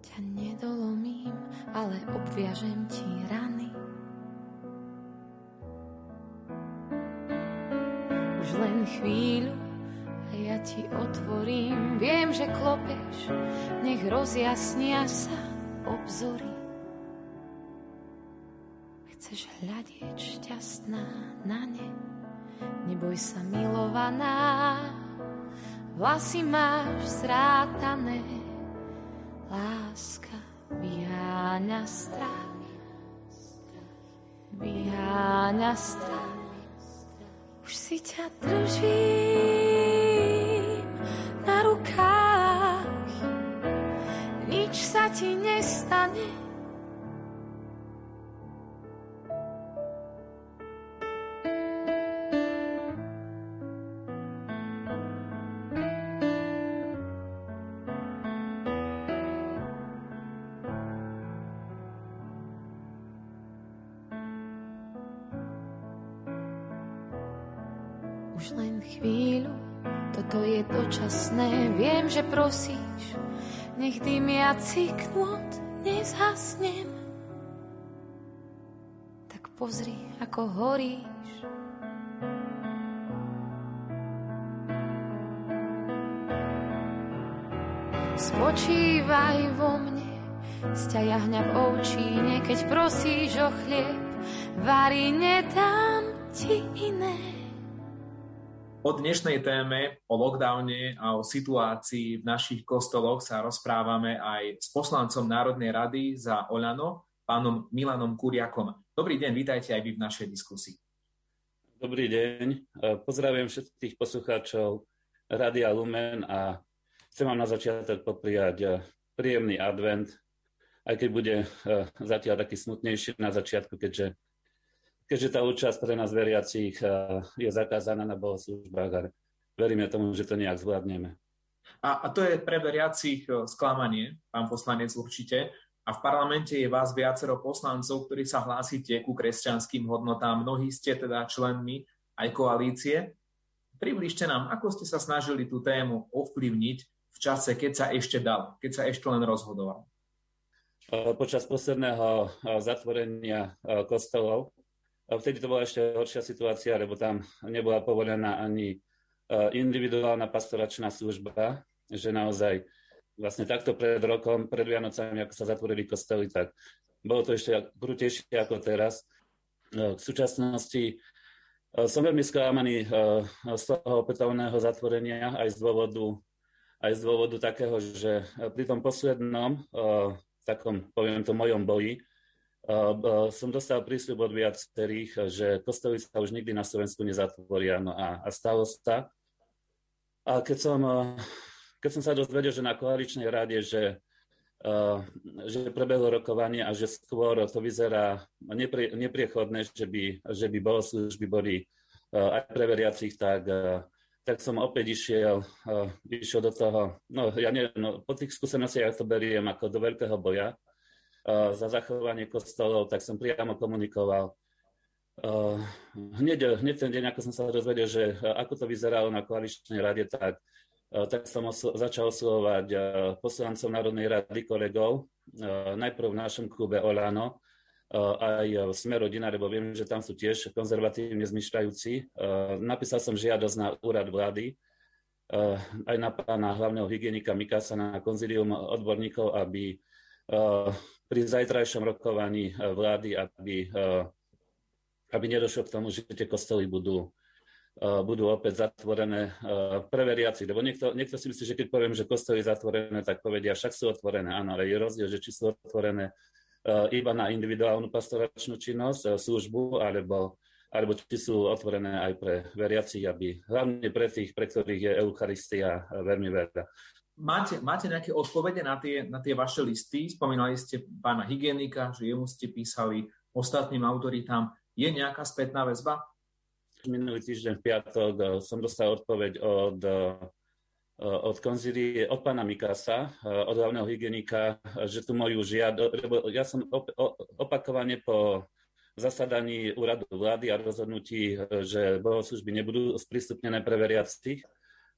Speaker 3: Ťa nedolomím, ale obviažem ti rany. Už len chvíľu a ja ti otvorím, viem, že klopeš, nech rozjasnia sa obzory chceš hľadieť šťastná na ne. Neboj sa milovaná, vlasy máš zrátané. Láska vyháňa strach, vyháňa strach. Už si ťa držím na rukách, nič sa ti nestane že prosíš, nech dymiaci knôt nezhasnem. Tak pozri, ako horíš. Spočívaj vo mne, sťa jahňa v oučíne, keď prosíš o chlieb, varí nedám ti iné.
Speaker 1: O dnešnej téme, o lockdowne a o situácii v našich kostoloch sa rozprávame aj s poslancom Národnej rady za Olano, pánom Milanom Kuriakom. Dobrý deň, vítajte aj vy v našej diskusii.
Speaker 4: Dobrý deň, pozdravujem všetkých poslucháčov Radia Lumen a chcem vám na začiatok popriať príjemný advent, aj keď bude zatiaľ taký smutnejší na začiatku, keďže keďže tá účasť pre nás veriacich eh, je zakázaná na bohoslužbách a veríme tomu, že to nejak zvládneme.
Speaker 1: A, a to je pre veriacich eh, sklamanie, pán poslanec určite. A v parlamente je vás viacero poslancov, ktorí sa hlásite ku kresťanským hodnotám. Mnohí ste teda členmi aj koalície. Približte nám, ako ste sa snažili tú tému ovplyvniť v čase, keď sa ešte dal, keď sa ešte len rozhodoval.
Speaker 4: Eh, počas posledného zatvorenia kostolov Vtedy to bola ešte horšia situácia, lebo tam nebola povolená ani e, individuálna pastoračná služba, že naozaj vlastne takto pred rokom, pred Vianocami, ako sa zatvorili kostoly, tak bolo to ešte krutejšie ako teraz. E, v súčasnosti e, som veľmi sklamaný z toho opätovného zatvorenia aj z dôvodu, aj z dôvodu takého, že pri tom poslednom, takom, poviem to, mojom boji, som dostal prísľub od viacerých, že kostoly sa už nikdy na Slovensku nezatvoria. No a, a stalo sa. A keď som, keď som sa dozvedel, že na koaličnej rade, že, že prebehlo rokovanie a že skôr to vyzerá neprie, nepriechodné, že by, že by bohoslužby boli aj pre veriacich, tak, tak som opäť išiel, išiel do toho, no ja neviem, no, po tých skúsenostiach ja to beriem ako do veľkého boja, za zachovanie kostolov, tak som priamo komunikoval. Hneď, hneď ten deň, ako som sa dozvedel, že ako to vyzeralo na koaličnej rade, tak, tak som oslo- začal oslovať poslancov Národnej rady kolegov, najprv v našom klube Olano, aj v Sme rodina, lebo viem, že tam sú tiež konzervatívne zmyšľajúci. Napísal som žiadosť na úrad vlády, aj na pána hlavného hygienika Mikasa na konzilium odborníkov, aby pri zajtrajšom rokovaní eh, vlády, aby, eh, aby nedošlo k tomu, že tie kostoly budú, eh, budú opäť zatvorené pre veriaci. Lebo niekto, niekto si myslí, že keď poviem, že kostoly zatvorené, tak povedia, však sú otvorené. Áno, ale je rozdiel, že či sú otvorené iba na individuálnu pastoračnú činnosť, službu, alebo, alebo či sú otvorené aj pre veriacich, aby hlavne pre tých, pre ktorých je Eucharistia veľmi veľa.
Speaker 1: Máte, máte nejaké odpovede na tie, na tie vaše listy? Spomínali ste pána hygienika, že jemu ste písali ostatným autoritám. Je nejaká spätná väzba?
Speaker 4: Minulý týždeň v piatok eh, som dostal odpoveď od, eh, od konzílie, od pána Mikasa, eh, od hlavného hygienika, že tu moju žiad, lebo ja som opakovane po zasadaní úradu vlády a rozhodnutí, že bohoslužby nebudú sprístupnené pre veriacich,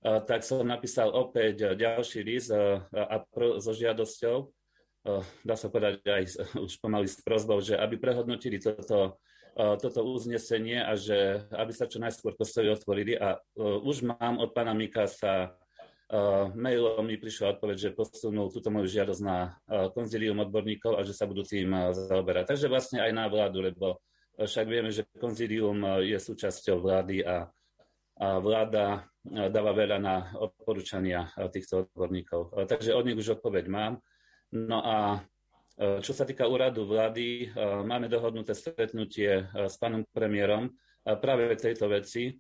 Speaker 4: tak som napísal opäť ďalší list a pro, so žiadosťou, dá sa povedať aj už pomaly s prozbou, že aby prehodnotili toto, toto uznesenie a že aby sa čo najskôr kostoly otvorili. A už mám od pána Mikasa mailom mi prišla odpoveď, že posunul túto moju žiadosť na konzílium odborníkov a že sa budú tým zaoberať. Takže vlastne aj na vládu, lebo však vieme, že konzílium je súčasťou vlády a, a vláda dáva veľa na odporúčania týchto odborníkov. Takže od nich už odpoveď mám. No a čo sa týka úradu vlády, máme dohodnuté stretnutie s pánom premiérom práve tejto veci.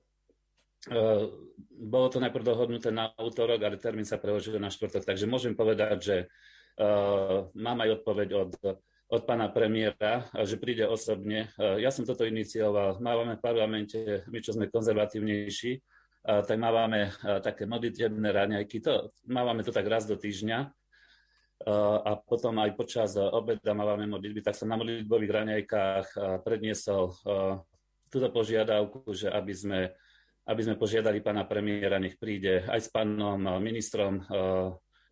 Speaker 4: Bolo to najprv dohodnuté na útorok, ale termín sa preložil na štvrtok, takže môžem povedať, že mám aj odpoveď od, od pána premiéra, že príde osobne. Ja som toto inicioval. Máme v parlamente, my čo sme konzervatívnejší, tak mávame také modlitebné raňajky. To, mávame to tak raz do týždňa a potom aj počas obeda mávame modlitby, tak som na modlitbových raňajkách predniesol túto požiadavku, že aby sme, aby sme požiadali pána premiéra, nech príde aj s pánom ministrom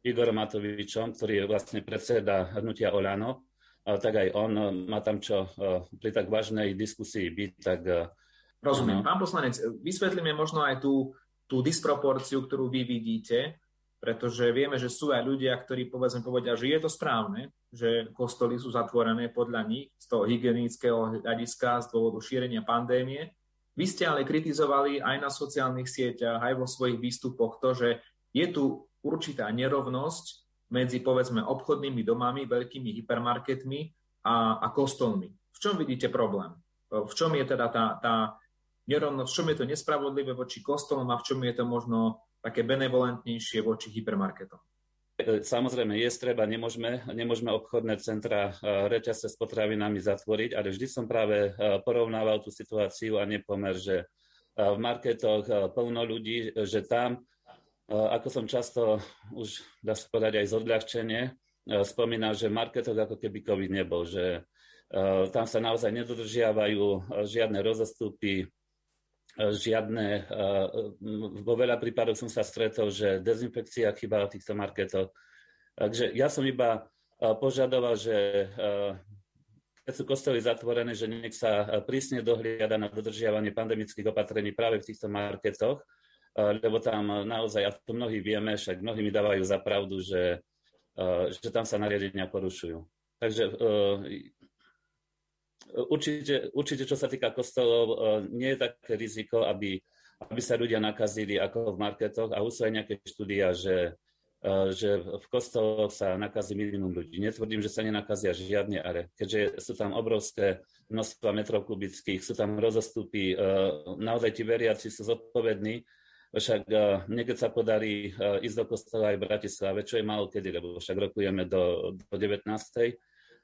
Speaker 4: Igorom Matovičom, ktorý je vlastne predseda hnutia Olano, tak aj on má tam čo pri tak vážnej diskusii byť, tak
Speaker 1: Rozumiem. Pán poslanec, vysvetlíme možno aj tú, tú disproporciu, ktorú vy vidíte, pretože vieme, že sú aj ľudia, ktorí povedzme povedia, že je to správne, že kostoly sú zatvorené podľa nich z toho hygienického hľadiska z dôvodu šírenia pandémie. Vy ste ale kritizovali aj na sociálnych sieťach, aj vo svojich výstupoch to, že je tu určitá nerovnosť medzi povedzme obchodnými domami, veľkými hypermarketmi a, a kostolmi. V čom vidíte problém? V čom je teda tá, tá nerovnosť, v čom je to nespravodlivé voči kostolom a v čom je to možno také benevolentnejšie voči hypermarketom?
Speaker 4: E, samozrejme, je treba, nemôžeme, nemôžeme obchodné centra e, reťazce s potravinami zatvoriť, ale vždy som práve e, porovnával tú situáciu a nepomer, že v marketoch plno ľudí, že tam, ako som často už, dá sa povedať aj zodľahčenie, spomínal, že v marketoch ako keby COVID nebol, že tam sa naozaj nedodržiavajú žiadne rozostupy, žiadne, vo veľa prípadoch som sa stretol, že dezinfekcia chýba v týchto marketoch. Takže ja som iba požadoval, že keď sú kostoly zatvorené, že nech sa prísne dohliada na dodržiavanie pandemických opatrení práve v týchto marketoch, lebo tam naozaj, a to mnohí vieme, však mnohí mi dávajú za pravdu, že, že tam sa nariadenia porušujú. Takže určite, určite, čo sa týka kostolov, nie je také riziko, aby, aby sa ľudia nakazili ako v marketoch a už sú aj nejaké štúdia, že že v kostoloch sa nakazí minimum ľudí. Netvrdím, že sa nenakazia žiadne, ale keďže sú tam obrovské množstva metrov kubických, sú tam rozostupy, naozaj ti veriaci sú zodpovední, však niekedy sa podarí ísť do kostola aj v Bratislave, čo je málo kedy, lebo však rokujeme do, do 19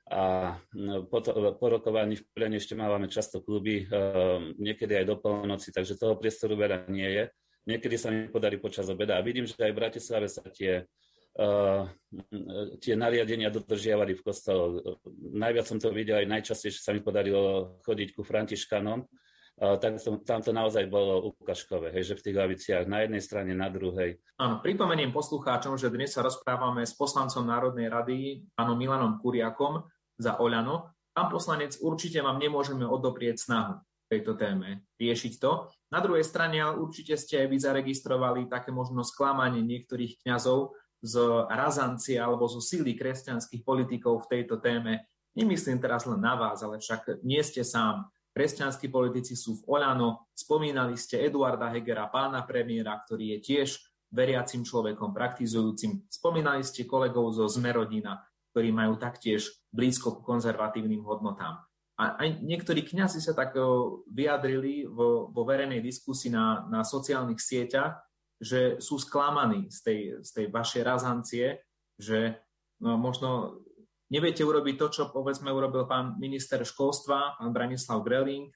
Speaker 4: a no, po, to, po rokovaní v plene ešte máme často kluby, niekedy aj do polnoci, takže toho priestoru veľa nie je. Niekedy sa mi podarí počas obeda a vidím, že aj v Bratislave sa tie, tie nariadenia dodržiavali v kostole. Najviac som to videl aj najčastejšie sa mi podarilo chodiť ku Františkanom, tak to, tam to naozaj bolo ukažkové, hej, že v tých laviciach na jednej strane, na druhej.
Speaker 1: Áno, pripomeniem poslucháčom, že dnes sa rozprávame s poslancom Národnej rady, pánom Milanom Kuriakom, za Oľano. Pán poslanec, určite vám nemôžeme odoprieť snahu tejto téme riešiť to. Na druhej strane ale určite ste aj vy zaregistrovali také možno sklamanie niektorých kňazov z razancie alebo zo síly kresťanských politikov v tejto téme. Nemyslím teraz len na vás, ale však nie ste sám. Kresťanskí politici sú v Olano. Spomínali ste Eduarda Hegera, pána premiéra, ktorý je tiež veriacim človekom, praktizujúcim. Spomínali ste kolegov zo Zmerodina ktorí majú taktiež blízko k konzervatívnym hodnotám. A aj niektorí kňazi sa tak vyjadrili vo, vo verejnej diskusii na, na sociálnych sieťach, že sú sklamaní z tej, z tej vašej razancie, že no, možno neviete urobiť to, čo povedzme urobil pán minister školstva, pán Branislav Greling,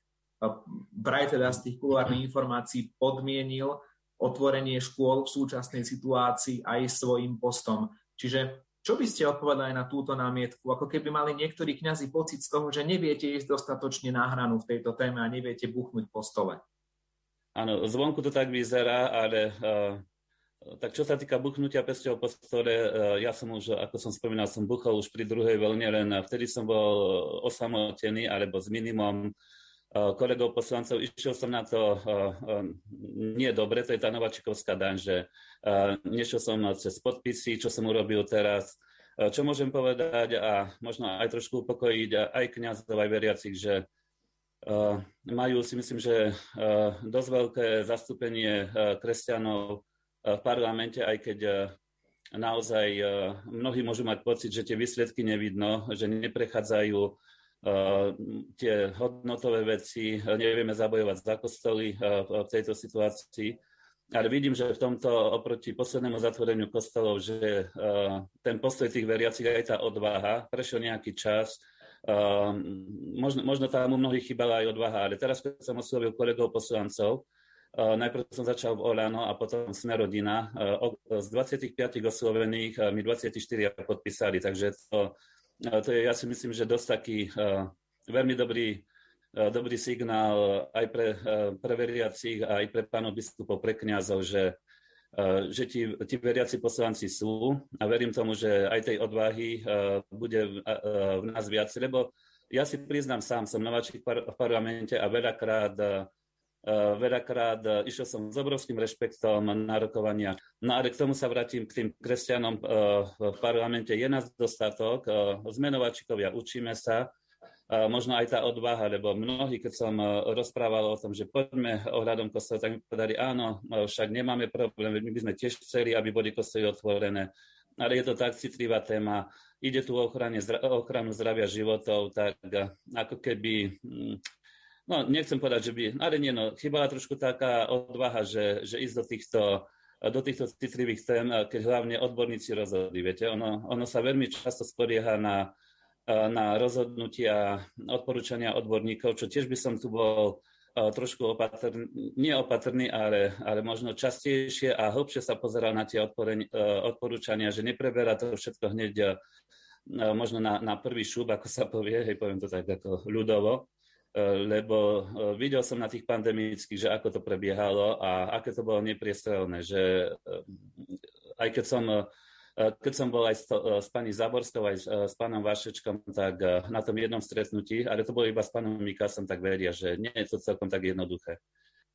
Speaker 1: vraj teda z tých kulárnych informácií podmienil otvorenie škôl v súčasnej situácii aj svojim postom. Čiže čo by ste odpovedali na túto námietku? Ako keby mali niektorí kňazi pocit z toho, že neviete ísť dostatočne na hranu v tejto téme a neviete buchnúť po stole.
Speaker 4: Áno, zvonku to tak vyzerá, ale uh, tak čo sa týka buchnutia pesťou po stole, uh, ja som už, ako som spomínal, som buchol už pri druhej vlne, len vtedy som bol osamotený alebo s minimum kolegov poslancov. Išiel som na to nie dobre, to je tá Novačikovská daň, že Nešiel som cez podpisy, čo som urobil teraz. Čo môžem povedať a možno aj trošku upokojiť aj kniazov, aj veriacich, že majú si myslím, že dosť veľké zastúpenie kresťanov v parlamente, aj keď naozaj mnohí môžu mať pocit, že tie výsledky nevidno, že neprechádzajú tie hodnotové veci, nevieme zabojovať za kostoly v tejto situácii. Ale vidím, že v tomto oproti poslednému zatvoreniu kostolov, že ten postoj tých veriacich aj tá odvaha, prešiel nejaký čas, možno, možno tam u mnohých chýbala aj odvaha, ale teraz, keď som oslovil kolegov poslancov, najprv som začal v Olano a potom sme rodina, z 25 oslovených uh, mi 24 podpísali, takže to, uh, to je, ja si myslím, že dosť taký uh, veľmi dobrý dobrý signál aj pre, pre veriacich, aj pre pánov biskupov, pre kniazov, že, že ti, ti veriaci poslanci sú. A verím tomu, že aj tej odvahy bude v nás viac, lebo ja si priznám sám, som nováčik v parlamente a veľakrát veľakrát išiel som s obrovským rešpektom na rokovania. No ale k tomu sa vrátim k tým kresťanom v parlamente. Je nás dostatok, sme nováčikovia, učíme sa, možno aj tá odvaha, lebo mnohí, keď som e, rozprával o tom, že poďme ohľadom kostola, tak mi povedali, áno, no však nemáme problém, my by sme tiež chceli, aby boli kostoly otvorené, ale je to tak citlivá téma, ide tu o, ochranu zdravia životov, tak e, ako keby, no nechcem povedať, že by, ale nie, no, chýbala trošku taká odvaha, že, že ísť do týchto do týchto citlivých tém, keď hlavne odborníci rozhodli. Viete, ono, ono sa veľmi často spolieha na, na rozhodnutia, odporúčania odborníkov, čo tiež by som tu bol trošku opatrný, nie ale, ale možno častejšie a hlbšie sa pozeral na tie odporúčania, že nepreberá to všetko hneď možno na, na prvý šúb, ako sa povie, hej, poviem to tak ako ľudovo, lebo videl som na tých pandemických, že ako to prebiehalo a aké to bolo nepriestrelné, že aj keď som keď som bol aj s, s pani Záborskou, aj s, s pánom Vašečkom, tak na tom jednom stretnutí, ale to bolo iba s pánom Mikasom, tak veria, že nie je to celkom tak jednoduché.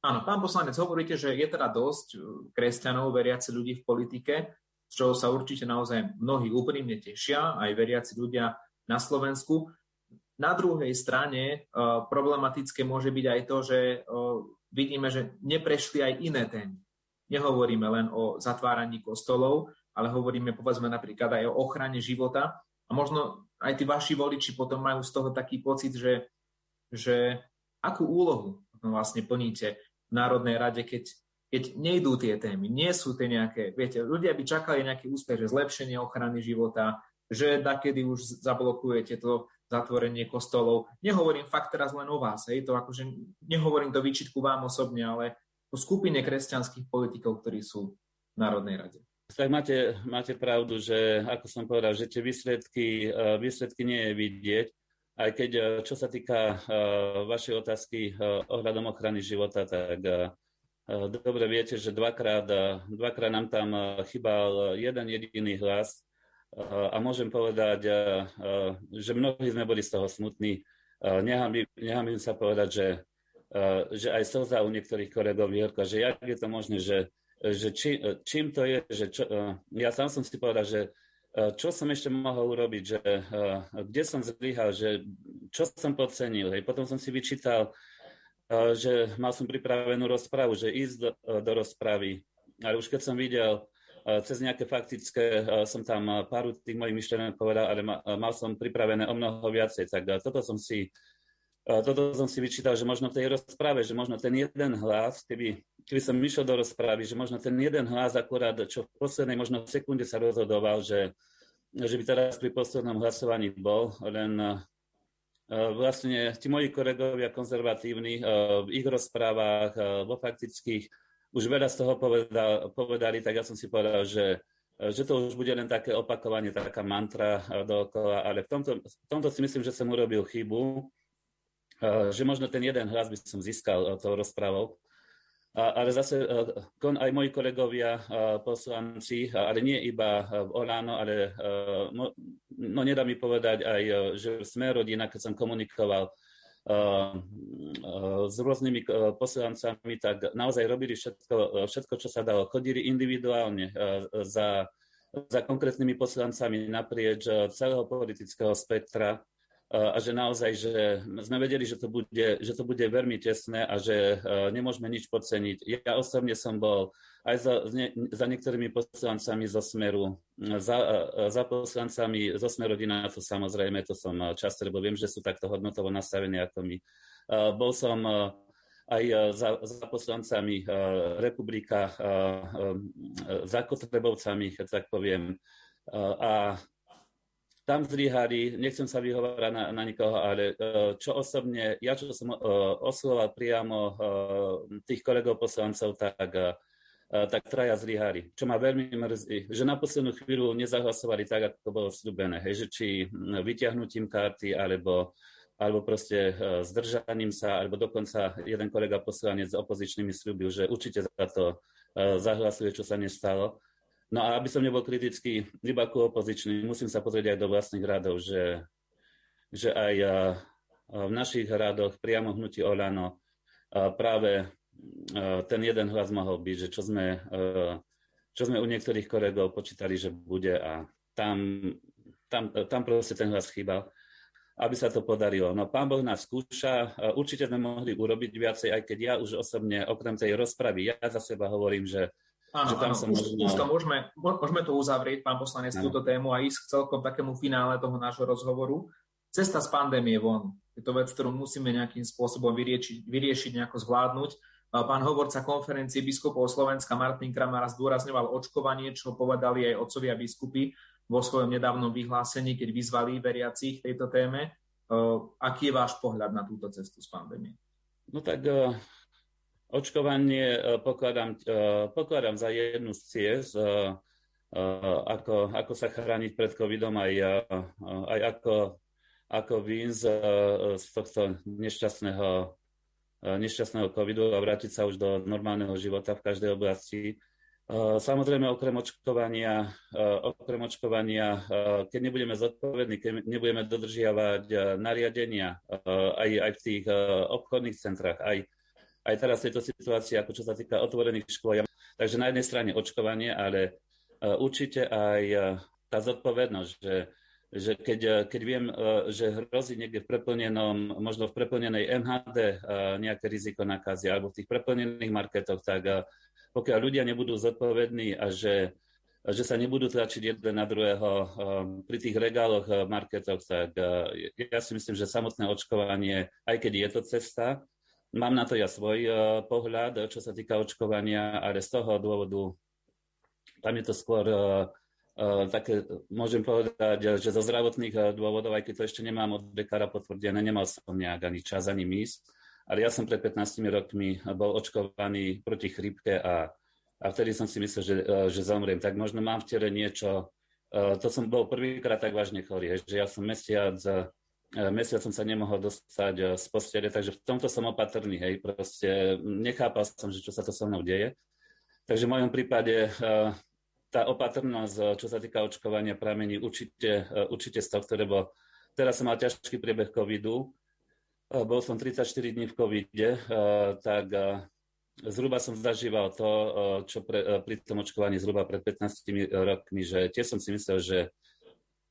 Speaker 1: Áno, pán poslanec, hovoríte, že je teda dosť kresťanov, veriaci ľudí v politike, z čoho sa určite naozaj mnohí úprimne tešia, aj veriaci ľudia na Slovensku. Na druhej strane problematické môže byť aj to, že vidíme, že neprešli aj iné témy. Nehovoríme len o zatváraní kostolov, ale hovoríme povedzme napríklad aj o ochrane života. A možno aj tí vaši voliči potom majú z toho taký pocit, že, že akú úlohu vlastne plníte v Národnej rade, keď, keď nejdú tie témy, nie sú tie nejaké, viete, ľudia by čakali nejaký úspech, že zlepšenie ochrany života, že kedy už zablokujete to zatvorenie kostolov. Nehovorím fakt teraz len o vás, hej, to akože nehovorím to výčitku vám osobne, ale o skupine kresťanských politikov, ktorí sú v Národnej rade.
Speaker 4: Tak máte, máte pravdu, že ako som povedal, že tie výsledky, eh, výsledky nie je vidieť, aj keď eh, čo sa týka uh, vašej otázky ohľadom ochrany života, tak dobre viete, že dvakrát, dvakrát nám tam chýbal jeden jediný hlas a môžem povedať, že mnohí sme boli z toho smutní. Nechám sa povedať, že, že aj slza u niektorých kolegov Jirka, že jak je to možné, že, že či, čím to je, že čo, ja sám som si povedal, že čo som ešte mohol urobiť, že kde som zlyhal, že čo som podcenil. Hej. Potom som si vyčítal, že mal som pripravenú rozpravu, že ísť do, do rozpravy. Ale už keď som videl cez nejaké faktické som tam pár tých mojich myšlenok povedal, ale mal som pripravené o mnoho viacej. Tak toto som si toto som si vyčítal, že možno v tej rozprave, že možno ten jeden hlas, keby, keby som išiel do rozpravy, že možno ten jeden hlas akurát, čo v poslednej možno sekunde sa rozhodoval, že, že by teraz pri poslednom hlasovaní bol, len vlastne tí moji kolegovia konzervatívni v ich rozprávach, vo faktických už veľa z toho povedal, povedali, tak ja som si povedal, že, že to už bude len také opakovanie, taká mantra dookola, ale v tomto, v tomto si myslím, že som urobil chybu, že možno ten jeden hlas by som získal tou rozprávou. Ale zase aj moji kolegovia poslanci, ale nie iba v Oláno, ale no, no nedá mi povedať aj, že sme rodina, keď som komunikoval s rôznymi poslancami, tak naozaj robili všetko, všetko čo sa dalo. Chodili individuálne za, za konkrétnymi poslancami naprieč celého politického spektra a že naozaj, že sme vedeli, že to bude, že to bude veľmi tesné a že nemôžeme nič podceniť. Ja osobne som bol aj za, za niektorými poslancami zo Smeru, za, za poslancami zo Smeru to samozrejme, to som často, lebo viem, že sú takto hodnotovo nastavení ako my. Bol som aj za, za poslancami republika, za Kotrebovcami, tak poviem. A tam zlyhali, nechcem sa vyhovárať na, na nikoho, ale čo osobne, ja čo som oslovoval priamo tých kolegov poslancov, tak tak traja zlyhali, čo ma veľmi mrzí, že na poslednú chvíľu nezahlasovali tak, ako bolo slúbené, hej, že či vyťahnutím karty, alebo, alebo proste zdržaním sa, alebo dokonca jeden kolega poslanec s opozičnými slúbil, že určite za to zahlasuje, čo sa nestalo. No a aby som nebol kritický iba ku opozičný, musím sa pozrieť aj do vlastných radov, že, že aj v našich radoch priamo hnutí Olano práve ten jeden hlas mohol byť, že čo sme, čo sme u niektorých kolegov počítali, že bude a tam, tam, tam proste ten hlas chýbal, aby sa to podarilo. No pán Boh nás skúša, určite sme mohli urobiť viacej, aj keď ja už osobne, okrem tej rozpravy, ja za seba hovorím, že
Speaker 1: Áno, že tam áno. Som možno... Úzko, môžeme, môžeme to uzavrieť, pán poslanec, áno. túto tému a ísť k celkom takému finále toho nášho rozhovoru. Cesta z pandémie von. Je to vec, ktorú musíme nejakým spôsobom vyriešiť, vyriešiť nejako zvládnuť. Pán hovorca konferencie biskupov Slovenska Martin Kramara zdôrazňoval očkovanie, čo povedali aj otcovia biskupy vo svojom nedávnom vyhlásení, keď vyzvali veriacich tejto téme. Aký je váš pohľad na túto cestu z pandémie?
Speaker 4: No tak uh, očkovanie uh, pokladám, uh, pokladám za jednu z ciest, ako, ako sa chrániť pred covidom aj, aj ako, ako vín z, z tohto nešťastného E, nešťastného covidu a vrátiť sa už do normálneho života v každej oblasti. E, samozrejme, okrem očkovania, e, okrem očkovania keď nebudeme zodpovední, keď nebudeme dodržiavať nariadenia aj, aj v tých obchodných centrách, aj, aj teraz v tejto situácii, ako čo sa týka otvorených škôl. Takže na jednej strane očkovanie, ale určite aj tá zodpovednosť, že že keď, eh, keď viem, že hrozí niekde v preplnenom, možno v preplnenej MHD nejaké riziko nakazy alebo v tých preplnených marketoch, tak pokiaľ ľudia nebudú zodpovední a že že sa nebudú tlačiť jeden na druhého pri tých regáloch marketoch, tak ja si myslím, že samotné očkovanie, aj keď je to cesta, mám na to ja svoj pohľad, čo sa týka očkovania, ale z toho dôvodu tam je to skôr Uh, také, môžem povedať, že zo zdravotných dôvodov, aj keď to ešte nemám od lekára potvrdené, nemal som nejak ani čas, ani mys, ale ja som pred 15 rokmi bol očkovaný proti chrípke a a vtedy som si myslel, že, e, že zomriem. Tak možno mám v tele niečo, e, to som bol prvýkrát tak vážne chorý, že ja som mesiac, e, mesiac som sa nemohol dostať z postele, takže v tomto som opatrný, hej, proste nechápal som, že čo sa to so mnou deje. Takže v mojom prípade tá opatrnosť, čo sa týka očkovania, pramení určite, určite z tohto, lebo teraz som mal ťažký priebeh covidu, bol som 34 dní v covide, tak zhruba som zažíval to, čo pre, pri tom očkovaní zhruba pred 15 rokmi, že tiež som si myslel, že,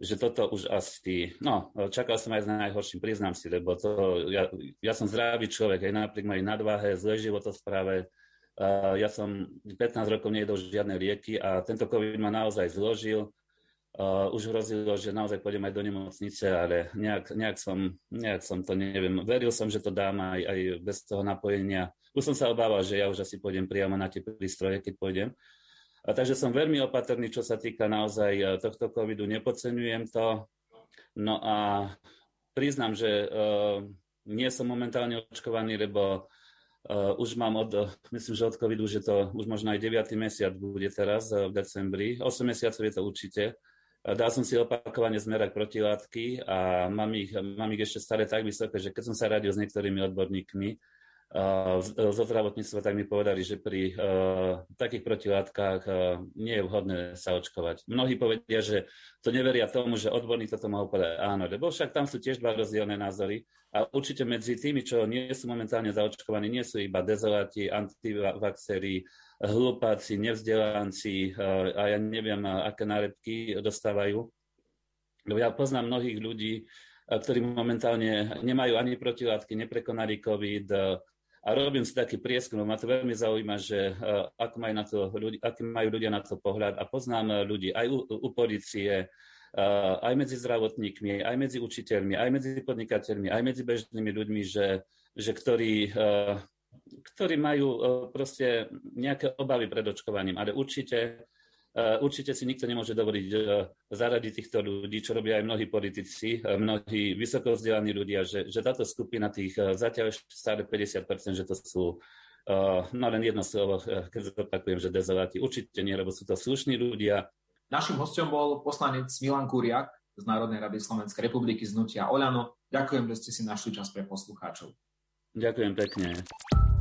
Speaker 4: že toto už asi, no, čakal som aj s najhorším, priznám si, lebo to, ja, ja som zdravý človek, aj napriek mojej nadváhe, zlej životospráve, uh, ja som 15 rokov nejedol žiadne lieky a tento COVID ma naozaj zložil, Uh, už hrozilo, že naozaj pôjdem aj do nemocnice, ale nejak, nejak, som, nejak som to neviem. Veril som, že to dám aj, aj bez toho napojenia. Už som sa obával, že ja už asi pôjdem priamo na tie prístroje, keď pôjdem. A takže som veľmi opatrný, čo sa týka naozaj e, tohto covidu. Nepodceňujem to. No a priznám, že uh, nie som momentálne očkovaný, lebo Uh, už mám od, myslím, že od covidu, že to už možno aj 9. mesiac bude teraz v decembri. 8 mesiacov je to určite. Dal som si opakovane zmerať protilátky a mám ich, mám ich ešte stále tak vysoké, že keď som sa radil s niektorými odborníkmi uh, zo zdravotníctva, tak mi povedali, že pri uh, takých protilátkach uh, nie je vhodné sa očkovať. Mnohí povedia, že to neveria tomu, že odborník toto mohol povedať áno, lebo však tam sú tiež dva rozdielne názory a určite medzi tými, čo nie sú momentálne zaočkovaní, nie sú iba dezoláti, antivaxery, hlupáci, nevzdelanci eh, a ja neviem, aké nálepky dostávajú. Lebo ja poznám mnohých ľudí, ktorí momentálne nemajú ani protilátky, neprekonali COVID a robím si taký prieskum, ma to veľmi zaujíma, že ako majú, na to ľudí, aký majú ľudia na to pohľad. A poznám ľudí aj u, u policie, aj medzi zdravotníkmi, aj medzi učiteľmi, aj medzi podnikateľmi, aj medzi bežnými ľuďmi, že, že ktorí ktorí majú e, proste nejaké obavy pred očkovaním, ale určite, e, určite si nikto nemôže dovoliť e, zaradiť týchto ľudí, čo robia aj mnohí politici, mnohí vysoko vzdelaní ľudia, že, že táto skupina tých zatiaľ ešte stále 50%, že to sú no len jedno slovo, keď zopakujem, že dezoláti. Určite nie, lebo sú to slušní ľudia.
Speaker 1: Našim hostom bol poslanec Milan Kuriak z Národnej rady Slovenskej republiky z Nutia Oľano. Ďakujem, že ste si našli čas pre poslucháčov.
Speaker 4: Ďakujem pekne.